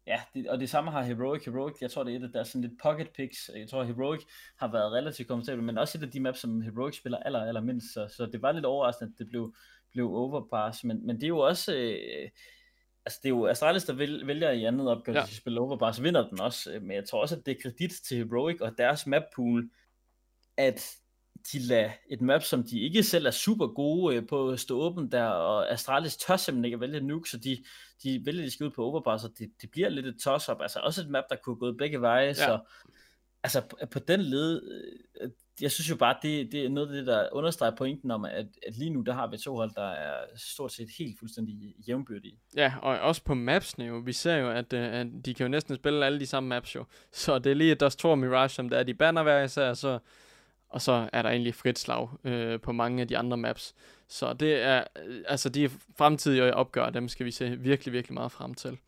ja, det, og det samme har Heroic. Heroic, jeg tror, det er et af deres sådan lidt pocket picks. Jeg tror, Heroic har været relativt komfortabel, men også et af de maps, som Heroic spiller aller, aller mindst. Så, så det var lidt overraskende, at det blev, blev overpass. Men, men det er jo også... Øh, altså det er jo Astralis, der vælger i andet opgør, ja. at spille overpass, vinder den også. Men jeg tror også, at det er kredit til Heroic og deres map pool, at de lader et map, som de ikke selv er super gode øh, på at stå åben der, og Astralis tør simpelthen ikke at vælge nuke, så de, de vælger, de skal ud på overpass, og det, det bliver lidt et toss-up. Altså også et map, der kunne gå begge veje, ja. så altså på, den led, øh, jeg synes jo bare, det, det er noget af det, der understreger pointen om, at, at lige nu, der har vi to hold, der er stort set helt fuldstændig jævnbyrdige. Ja, og også på mapsene jo. Vi ser jo, at, øh, at de kan jo næsten spille alle de samme maps jo. Så det er lige Dust 2 og Mirage, som der er de banner hver især, så og så er der egentlig frit slag øh, på mange af de andre maps. Så det er, øh, altså de fremtidige opgør, dem skal vi se virkelig, virkelig meget frem til.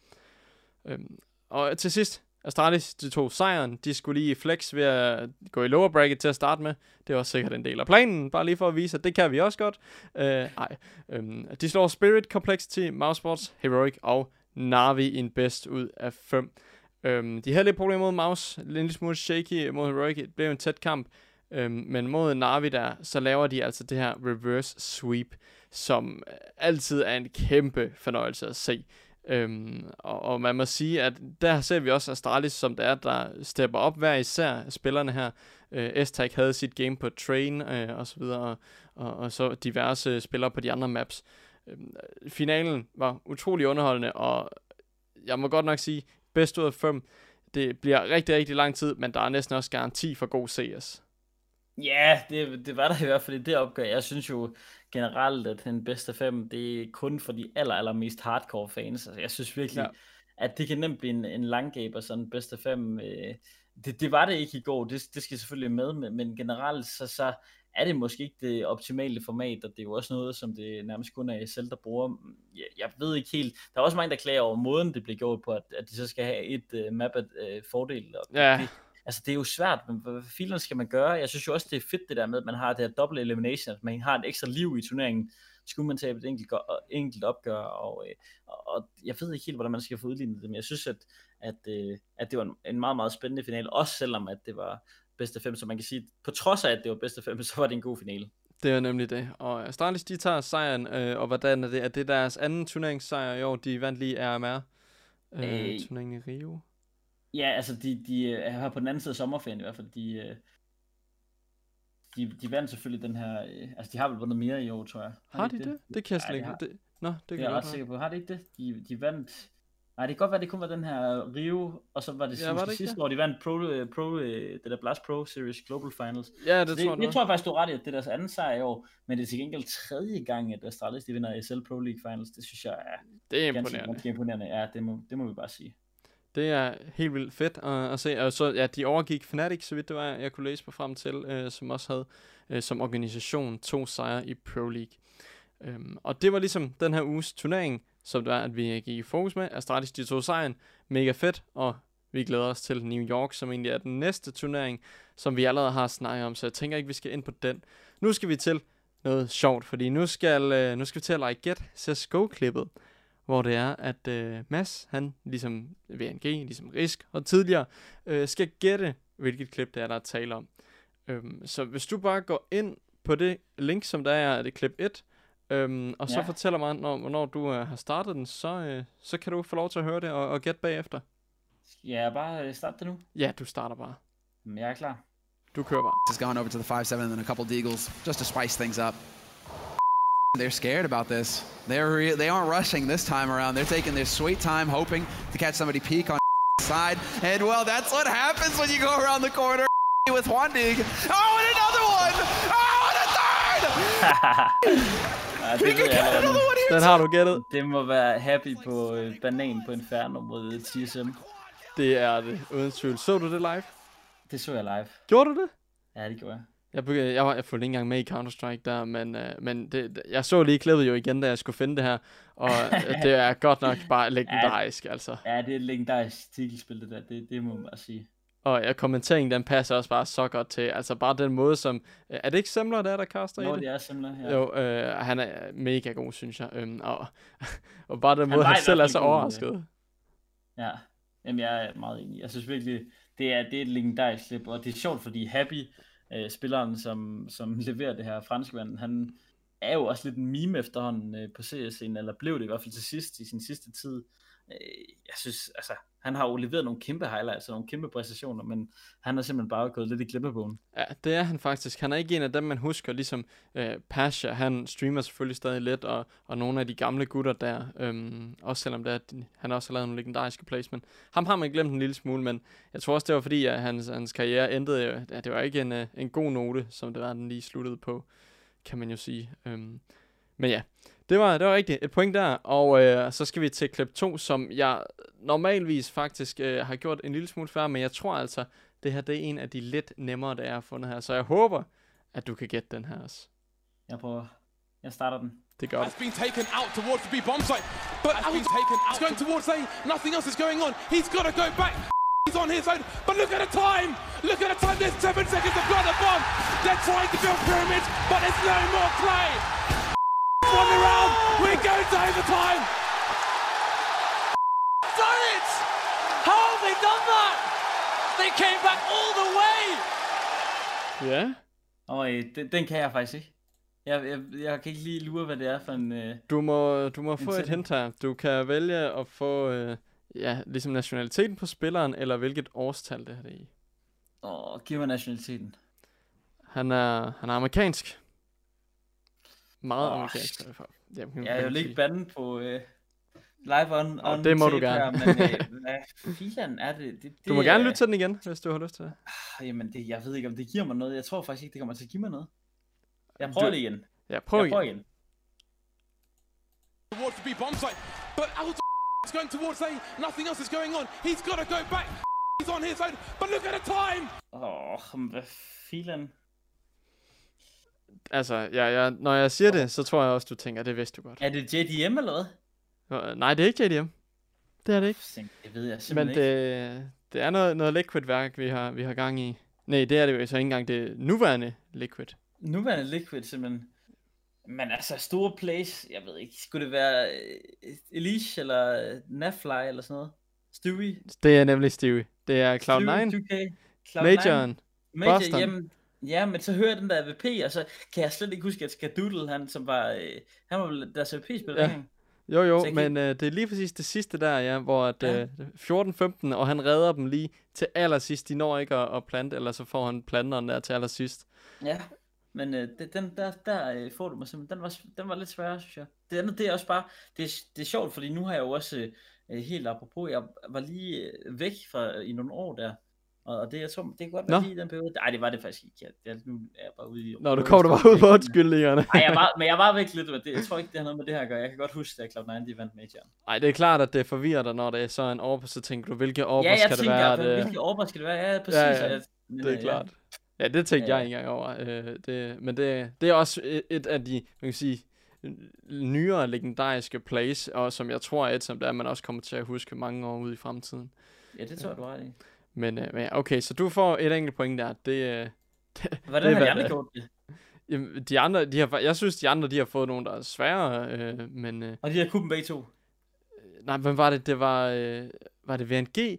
Øhm, og til sidst, Astralis, de tog sejren. De skulle lige flex ved at gå i lower bracket til at starte med. Det var sikkert en del af planen, bare lige for at vise, at det kan vi også godt. Øh, nej. Øhm, de slår Spirit, Complexity, Mousesports, Heroic og Navi i en bedst ud af 5. Øhm, de havde lidt problemer mod Mouse, en lille smule shaky mod Heroic. Det blev en tæt kamp. Øhm, men mod Navi der, så laver de altså det her reverse sweep, som altid er en kæmpe fornøjelse at se. Øhm, og, og man må sige, at der ser vi også Astralis, som det er, der stepper op hver især spillerne her. Øh, s havde sit game på Train øh, og så videre, og, og, og så diverse spillere på de andre maps. Øhm, finalen var utrolig underholdende, og jeg må godt nok sige, bedst ud af fem. Det bliver rigtig, rigtig lang tid, men der er næsten også garanti for god CS. Ja, det, det var der i hvert fald i det opgør. Jeg synes jo generelt, at den bedste fem, det er kun for de aller, aller mest hardcore fans. Altså, jeg synes virkelig, ja. at det kan nemt blive en, en langgaber, sådan bedste fem. Øh, det, det var det ikke i går, det, det skal selvfølgelig med, men, men generelt så, så er det måske ikke det optimale format, og det er jo også noget, som det nærmest kun er selv, der bruger. Jeg, jeg ved ikke helt, der er også mange, der klager over måden, det bliver gjort på, at, at de så skal have et uh, map af uh, fordel. Og ja. det, altså det er jo svært, men hvad filen skal man gøre? Jeg synes jo også, det er fedt det der med, at man har det her double elimination, at man har et ekstra liv i turneringen, skulle man tabe et enkelt, enkelt opgør, og, øh, og, og jeg ved ikke helt, hvordan man skal få udlignet det, men jeg synes, at, at, øh, at det var en, en meget, meget spændende finale, også selvom at det var bedste fem, så man kan sige, på trods af, at det var bedste fem, så var det en god finale. Det er nemlig det. Og Astralis, de tager sejren, øh, og hvordan er det? Er det deres anden turneringssejr i år? De vandt lige RMR øh, øh, turneringen i Rio. Ja, altså de, de er her på den anden side af sommerferien i hvert fald. De, øh, de, de vandt selvfølgelig den her... Øh, altså de har vel vundet mere i år, tror jeg. Har, har de det? det? Det kan jeg slet ikke. Det, nå, det kan jeg er ret sikker på. Har de ikke det? De, de vandt... Nej, det kan godt være, det kun var den her Rio, og så var det, ja, var det sidste det? år, de vandt Pro, øh, Pro, det der Blast Pro Series Global Finals. Ja, det, det tror jeg. Jeg tror faktisk, du ret i, at det er deres anden sejr i år, men det er til gengæld tredje gang, at Astralis de vinder SL Pro League Finals. Det synes jeg er, det er imponerende. Ganske imponerende. Ja, det må, det må vi bare sige. Det er helt vildt fedt at, at se. Og så, ja, de overgik Fnatic, så vidt det var, jeg kunne læse på frem til, øh, som også havde øh, som organisation to sejre i Pro League. Øhm, og det var ligesom den her uges turnering, som det var, at vi gik i fokus med. Astralis, de to sejren. Mega fedt, og vi glæder os til New York, som egentlig er den næste turnering, som vi allerede har snakket om, så jeg tænker ikke, vi skal ind på den. Nu skal vi til noget sjovt, fordi nu skal, øh, nu skal vi til at lege Get CSGO-klippet hvor det er, at øh, Mads, han ligesom VNG, ligesom Risk og tidligere, øh, skal gætte, hvilket klip det er, der er tale om. Øhm, så hvis du bare går ind på det link, som der er, er det klip 1, øhm, og så ja. fortæller mig, når, hvornår du øh, har startet den, så, øh, så kan du få lov til at høre det og, og gætte bagefter. Ja, jeg bare øh, starte det nu? Ja, du starter bare. Men jeg er klar. Du kører bare. Just gone over to the 5-7 and then a couple deagles, just to spice things up. They're scared about this. They're they aren't rushing this time around. They're taking their sweet time, hoping to catch somebody peek on the side. And well, that's what happens when you go around the corner with Wandig. Oh, and another one! Oh, and a third! ja, det ved jeg Den har du gættet. Det må være happy på øh, banan på Inferno mod TSM. Det er det, uden tvivl. Så du det live? Det så jeg live. Gjorde du det? Ja, det gjorde jeg. Jeg, begyndte, jeg, var, jeg fulgte ikke engang med i Counter-Strike der, men, uh, men det, jeg så lige klippet jo igen, da jeg skulle finde det her, og det er godt nok bare legendarisk, ja, altså. Ja, det er et legendarisk titelspil, det der, det, det må man bare sige. Og ja, kommenteringen, den passer også bare så godt til, altså bare den måde, som, er det ikke Semler, der er, der kaster Nå, i det? det er Semler, ja. Jo, øh, han er mega god, synes jeg, øhm, og, og bare den måde, han, han selv er så overrasket. Ja. Jamen, jeg er meget enig. Jeg synes virkelig, det er, det er et legendarisk klip, og det er sjovt, fordi Happy, øh, spilleren, som, som leverer det her franskmand, han er jo også lidt en meme efterhånden øh, på scenen eller blev det i hvert fald til sidst, i sin sidste tid. Øh, jeg synes, altså, han har jo leveret nogle kæmpe highlights og nogle kæmpe præstationer, men han har simpelthen bare gået lidt i glemmebogen. Ja, det er han faktisk. Han er ikke en af dem, man husker, ligesom øh, Pasha, han streamer selvfølgelig stadig lidt, og, og nogle af de gamle gutter der, øhm, også selvom det er, de, han også har lavet nogle legendariske plays, men ham har man glemt en lille smule, men jeg tror også, det var fordi, at hans, hans karriere endte, øh, ja, det var ikke en, øh, en god note, som det var, den lige sluttede på, kan man jo sige. Øhm, men ja, det var, det var rigtigt. Et point der. Og øh, så skal vi til klip 2, som jeg normalvis faktisk øh, har gjort en lille smule før, men jeg tror altså, det her det er en af de lidt nemmere, der er fundet her. Så jeg håber, at du kan gætte den her også. Jeg prøver. Jeg starter den. Det gør Has been taken out towards the B bomb site, but has been taken out. He's going towards A. Nothing else is going on. He's got to go back. He's on his own, but look at the time. Look at the time. There's seven seconds to blow the bomb. They're trying to build pyramids, but there's no more play. One around. We're going to overtime. done it! How have they done that? They came back all the way! Ja. Og øh, den, den kan jeg faktisk ikke. Jeg, jeg, jeg kan ikke lige lure, hvad det er for en... Øh... Du må, du må få et hint her. Du kan vælge at få øh, ja, ligesom nationaliteten på spilleren, eller hvilket årstal det her det er i. Åh, giv mig nationaliteten. Han er, han er amerikansk. Meget Åh, amerikansk. i hvert fald. Ja, Jeg er lidt sige. banden på øh, live on, on det må du gerne. Her, men øh, hvad filan er det? det, det Du må gerne er- lytte til den igen, hvis du har lyst til det. Ah, Jamen, det, jeg ved ikke, om det giver mig noget. Jeg tror faktisk ikke, det kommer til at give mig noget. Jeg prøver Du- det igen. Ja, prøv jeg igen. prøver igen. Towards the B bomb site, but out is going towards A. Nothing else is going on. He's got to go back. He's on his own, but look at the time. Åh, oh, hvad filan? Altså, ja, ja, når jeg siger det, så tror jeg også, du tænker, det vidste du godt. Er det JDM eller hvad? Nej, det er ikke JDM. Det er det ikke. Det ved jeg Men simpelthen ikke. det, det er noget, noget liquid-værk, vi har, vi har gang i. Nej, det er det jo så ikke engang det nuværende liquid. Nuværende Liquid simpelthen. Men altså, store plays, jeg ved ikke, skulle det være øh, Elish eller øh, Nafly eller sådan noget? Stewie? Det er nemlig Stewie. Det er Cloud9, Stewie 2K? Cloud9? Majoren. Major, Boston. jamen, ja, men så hører jeg den der VP, og så kan jeg slet ikke huske, at Skadoodle, han som var, øh, han var deres VP-spiller, Ja. Jo, jo, jeg men øh, det er lige præcis det sidste der, ja, hvor at, Ja. øh, 14-15, og han redder dem lige til allersidst. De når ikke at, at plante, eller så får han planteren der til allersidst. Ja, men øh, det, den der, der øh, får du mig simpelthen, den var, den var lidt sværere, synes jeg. Det andet, det er også bare, det er, det er sjovt, fordi nu har jeg jo også, øh, helt apropos, jeg var lige øh, væk fra i nogle år der, og, og det, jeg tror, det kan godt være Nå. lige i den periode. Nej, det var det faktisk ikke. Jeg, jeg, nu er jeg bare ude i... Når du kommer du bare ud på undskyldningerne. Nej, jeg var, men jeg var væk lidt, men det, jeg tror ikke, det har noget med det her at gøre. Jeg kan godt huske, at Cloud9 de vandt majoren. Nej, det er klart, at det forvirrer dig, når det er så en over, så tænker du, hvilke over Ja, jeg skal det tænker, være? hvad- Det, hvilke over skal det være? Ja, præcis. Ja, ja, Jeg- men, det er øh, klart. Ja, det tænkte Ja. jeg ikke engang over. Øh, det, men det, det er også et, et af de, man kan sige, nyere legendariske plays, og som jeg tror er et, som der man også kommer til at huske mange år ude i fremtiden. Ja, det tror jeg, du har i. Men, øh, men okay, så du får et enkelt point der. Det, øh, Hvordan Det har er de andre gjort det? jamen, de andre, de har, jeg synes, de andre, de har fået nogle, der er sværere, øh, men... Øh, Og de har kuppen begge to. nej, hvem var det? Det var, øh, var det VNG?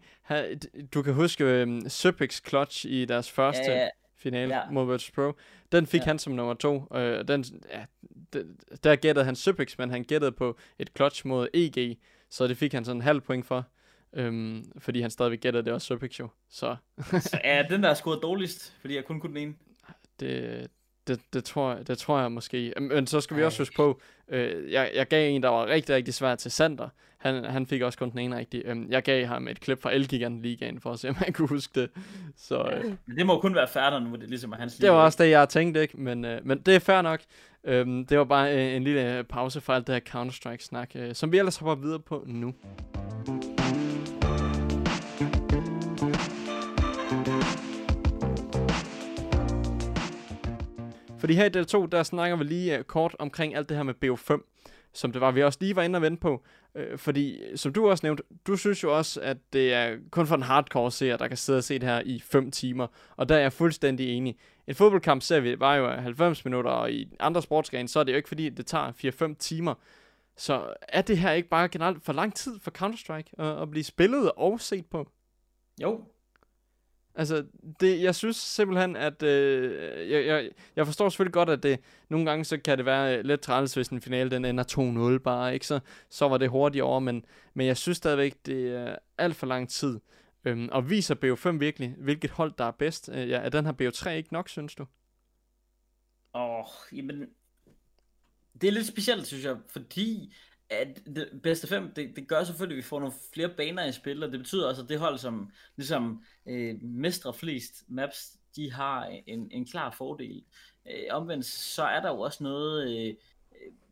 Du kan huske øh, Supix Clutch i deres første Ja, ja, finale Ja. mod Virtus Pro. Den fik Ja. han som nummer to. Øh, den, ja, den, der gættede han Supix, men han gættede på et clutch mod EG, så det fik han sådan en halv point for. Øhm, fordi han stadigvæk gættede, det var Supix jo. Så Så er den der er scoret dårligst, fordi jeg kun kunne den ene. det, det, det, tror, jeg- det tror jeg måske. Men så skal vi Ej. også huske på, øh, jeg, jeg gav en, der var rigtig, rigtig svær til Sander. Han, han fik også kun den ene rigtig. Øhm, jeg gav ham et klip fra Elgiganten Ligaen, for at se, om han kunne huske det. Så øh, Men det må kun være færdig nu, hvor det ligesom er hans det var også det, jeg tænkte, ikke? Men, øh, men det er fair nok. Øhm, det var bare øh, en lille pause fra alt det her Counter-Strike-snak, øh, som vi ellers hopper videre på nu. Fordi her i del 2, der snakker vi lige øh, kort omkring alt det her med BO5, som det var, vi også lige var inde og vente på. Øh, fordi, som du også nævnte, du synes jo også, at det er kun for en hardcore seer, der kan sidde og se det her i 5 timer. Og der er jeg fuldstændig enig. En fodboldkamp ser vi var jo 90 minutter, og i andre sportsgrene, så er det jo ikke fordi, det tager 4-5 timer. Så er det her ikke bare generelt for lang tid for Counter-Strike at, at blive spillet og set på? Jo, Altså, det, jeg synes simpelthen, at øh, jeg, jeg, jeg forstår selvfølgelig godt, at det nogle gange så kan det være øh, lidt træls, hvis en finale den ender 2-0 bare, ikke? Så, så var det hurtigt over, men, men jeg synes stadigvæk, det er alt for lang tid. Øhm, og viser BO5 virkelig, hvilket hold der er bedst? Øh, ja, er den her BO3 ikke nok, synes du? Åh, jamen, det er lidt specielt, synes jeg, fordi at det bedste fem, det, det gør selvfølgelig, at vi får nogle flere baner i spil, og det betyder også, at det hold, som ligesom øh, mestrer flest maps, de har en, en klar fordel. Øh, omvendt, så er der jo også noget, øh,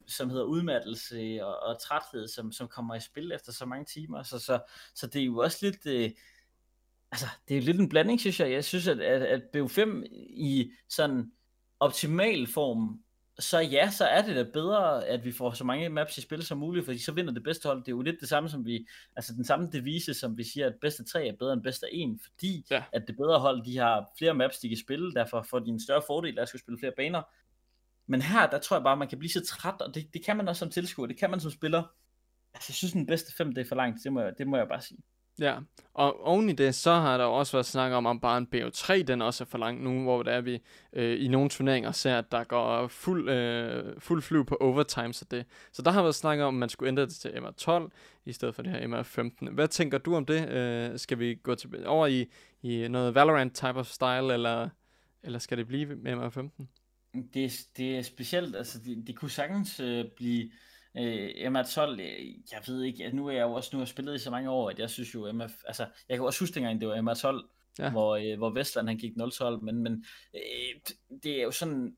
som hedder udmattelse og, og træthed, som, som kommer i spil efter så mange timer, så, så, så det er jo også lidt... Øh, altså, det er lidt en blanding, synes jeg. Jeg synes, at, at, at BO5 i sådan optimal form så ja, så er det da bedre, at vi får så mange maps i spil som muligt, fordi så vinder det bedste hold. Det er jo lidt det samme som vi, altså den samme devise, som vi siger, at bedste tre er bedre end bedste en, fordi ja. at det bedre hold, de har flere maps, de kan spille, derfor får de en større fordel af at skulle spille flere baner. Men her, der tror jeg bare, man kan blive så træt, og det, det kan man også som tilskuer, det kan man som spiller. Altså, jeg synes, den bedste fem, det er for langt, det må jeg, det må jeg bare sige. Ja, og oven i det, så har der også været snak om, om bare en BO3, den også er for lang nu, hvor det er, vi øh, i nogle turneringer ser, at der går fuld, øh, fuld flyv på overtime, så, det. så der har været snak om, at man skulle ændre det til MR12, i stedet for det her MR15. Hvad tænker du om det? Øh, skal vi gå til, over i, i noget Valorant type of style, eller, eller skal det blive med MR15? Det, det er specielt, altså det, det kunne sagtens øh, blive Øh, MR12, øh, jeg ved ikke, at nu er jeg jo også nu har spillet i så mange år, at jeg synes jo, MF, altså, jeg kan også huske dengang, det var MR12, ja. hvor, øh, hvor Vestland han gik 0-12, men, men øh, det er jo sådan,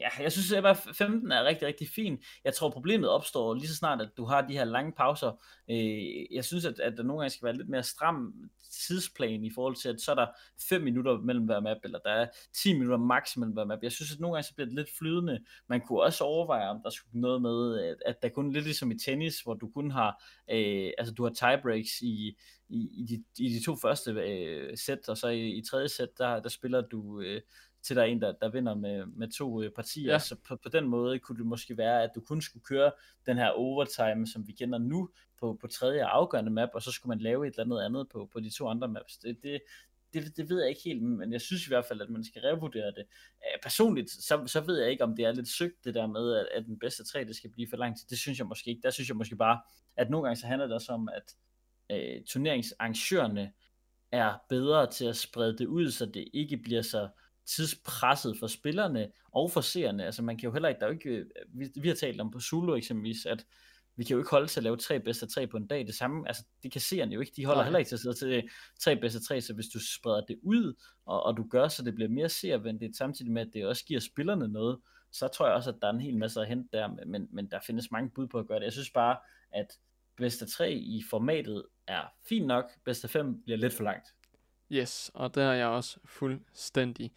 ja, jeg synes, at 15 er rigtig, rigtig fint. Jeg tror, problemet opstår lige så snart, at du har de her lange pauser. Øh, jeg synes, at, at der nogle gange skal være lidt mere stram tidsplan i forhold til, at så er der 5 minutter mellem hver map, eller der er 10 minutter max mellem hver map. Jeg synes, at nogle gange så bliver det lidt flydende. Man kunne også overveje, om der skulle noget med, at, at der kun lidt ligesom i tennis, hvor du kun har, øh, altså du har tiebreaks i, i, i, de, i de to første øh, sæt, og så i, i tredje sæt, der, der spiller du øh, til der er en, der, der vinder med, med to øh, partier. Ja. Så på, på den måde kunne det måske være, at du kun skulle køre den her overtime, som vi kender nu, på, på tredje afgørende map, og så skulle man lave et eller andet andet på, på de to andre maps. Det, det, det, det ved jeg ikke helt, men jeg synes i hvert fald, at man skal revurdere det. Personligt, så, så ved jeg ikke, om det er lidt søgt, det der med, at, at den bedste tre, det skal blive for lang tid. Det synes jeg måske ikke. Der synes jeg måske bare, at nogle gange så handler det også om, at øh, turneringsarrangørerne er bedre til at sprede det ud, så det ikke bliver så tidspresset for spillerne og for seerne. Altså man kan jo heller ikke, der er jo ikke, øh, vi, vi har talt om på Zulu eksempelvis, at vi kan jo ikke holde til at lave tre bedste tre på en dag. Det samme, altså det kan seerne jo ikke. De holder Nej. heller ikke til at sidde til tre bedste tre, så hvis du spreder det ud, og, og du gør, så det bliver mere seervenligt, samtidig med, at det også giver spillerne noget, så tror jeg også, at der er en hel masse at hente der, men, men der findes mange bud på at gøre det. Jeg synes bare, at bedste tre i formatet er fint nok, bedste fem bliver lidt for langt. Yes, og der er jeg også fuldstændig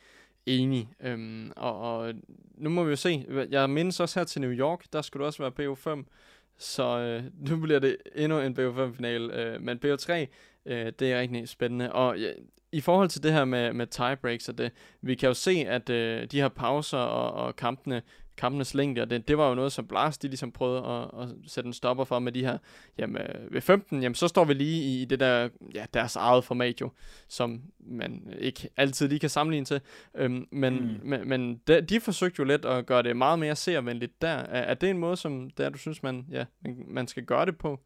enig. Øhm, og, og nu må vi jo se. Jeg mindes også her til New York, der skulle det også være BO5. Så øh, nu bliver det endnu en BO5-finale. Øh, men BO3, øh, det er rigtig spændende. Og ja, i forhold til det her med, med tiebreaks og det, vi kan jo se, at øh, de her pauser og, og kampene kampenes længde, og det, det var jo noget, som Blast de ligesom prøvede at, at sætte en stopper for med de her, jamen ved 15, jamen så står vi lige i det der, ja, deres eget format jo, som man ikke altid lige kan sammenligne til, øhm, men, mm. men, men de, de forsøgte jo lidt at gøre det meget mere seervenligt der. Er, er det en måde, som der du synes, man, ja, man, man skal gøre det på?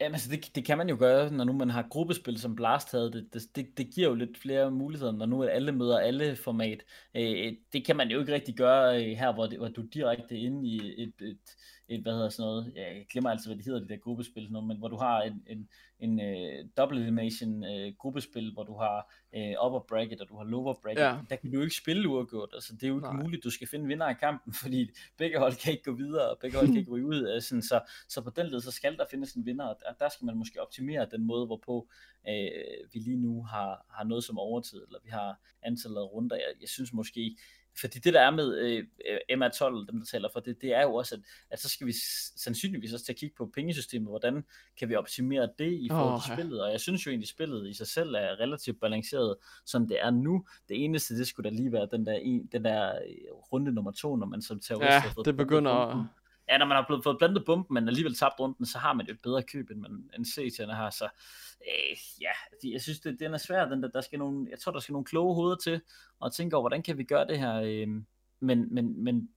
Jamen altså, det, det kan man jo gøre, når nu man har gruppespil, som Blast havde. Det, det, det, det giver jo lidt flere muligheder, når nu alle møder alle format. Øh, det kan man jo ikke rigtig gøre øh, her, hvor, det, hvor du er direkte inde i et, et, et, hvad hedder sådan noget, jeg glemmer altså, hvad det hedder, det der gruppespil, sådan noget, men hvor du har en, en, en uh, double elimination uh, gruppespil, hvor du har uh, upper bracket, og du har lower bracket, ja. der kan du jo ikke spille uafgjort, altså det er jo ikke Nej. muligt, du skal finde vinder af kampen, fordi begge hold kan ikke gå videre, og begge hold kan ikke ryge ud, uh, sådan, så, så på den led, så skal der findes en vinder, og der, der skal man måske optimere den måde, hvorpå uh, vi lige nu har, har noget som overtid, eller vi har antallet af runder, jeg, jeg synes måske, fordi det der er med øh, MR12, dem der taler for det, det er jo også, at, at så skal vi sandsynligvis også til at kigge på pengesystemet, hvordan kan vi optimere det i forhold til oh, spillet, og jeg synes jo egentlig, spillet i sig selv er relativt balanceret, som det er nu. Det eneste, det skulle da lige være den der, den der øh, runde nummer to, når man som terrorist ja, det begynder at ja, når man har blevet, fået blandet bomben, men alligevel tabt runden, så har man et bedre køb, end, man, end CT'erne har. Så øh, ja, de, jeg synes, det, den er svær. Den der, der skal nogle, jeg tror, der skal nogle kloge hoveder til at tænke over, hvordan kan vi gøre det her. Øh, men, men, men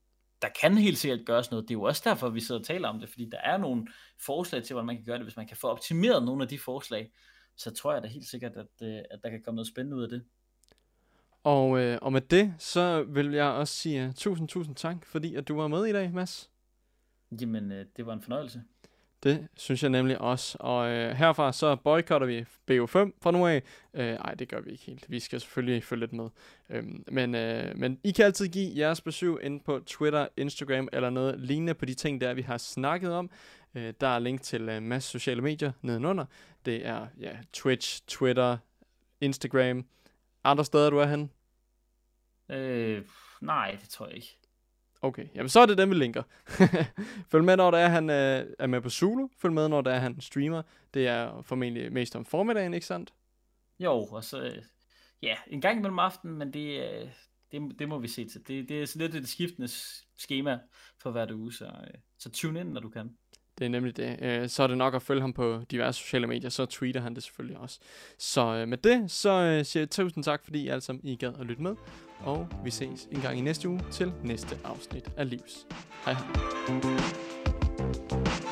der kan helt sikkert gøres noget. Det er jo også derfor, vi sidder og taler om det, fordi der er nogle forslag til, hvordan man kan gøre det. Hvis man kan få optimeret nogle af de forslag, så tror jeg da helt sikkert, at, øh, at der kan komme noget spændende ud af det. Og, øh, og med det, så vil jeg også sige uh, tusind, tusind tak, fordi at du var med i dag, Mads. Jamen, øh, det var en fornøjelse. Det synes jeg nemlig også. Og øh, herfra så boykotter vi BO5 fra nu af. Øh, ej, det gør vi ikke helt. Vi skal selvfølgelig følge lidt med. Øhm, men, øh, men I kan altid give jeres besøg ind på Twitter, Instagram eller noget lignende på de ting, der vi har snakket om. Øh, der er link til øh, masse sociale medier nedenunder. Det er ja, Twitch, Twitter, Instagram. Andre steder, du er hen? Øh, nej, det tror jeg ikke. Okay, jamen så er det dem, vi linker. Følg med, når der er, han øh, er med på Zulu. Følg med, når der er, han streamer. Det er formentlig mest om formiddagen, ikke sandt? Jo, og så, øh, ja, en gang imellem aftenen, men det, øh, det, det må vi se til. Det, det er sådan lidt et skiftende schema for hver uge, så, øh, så tune ind, når du kan. Det er nemlig det. Øh, så er det nok at følge ham på diverse sociale medier, så tweeter han det selvfølgelig også. Så øh, med det, så øh, siger jeg tusind tak, fordi I alle sammen I gad at lytte med. Og vi ses en gang i næste uge til næste afsnit af Livs. Hej hej.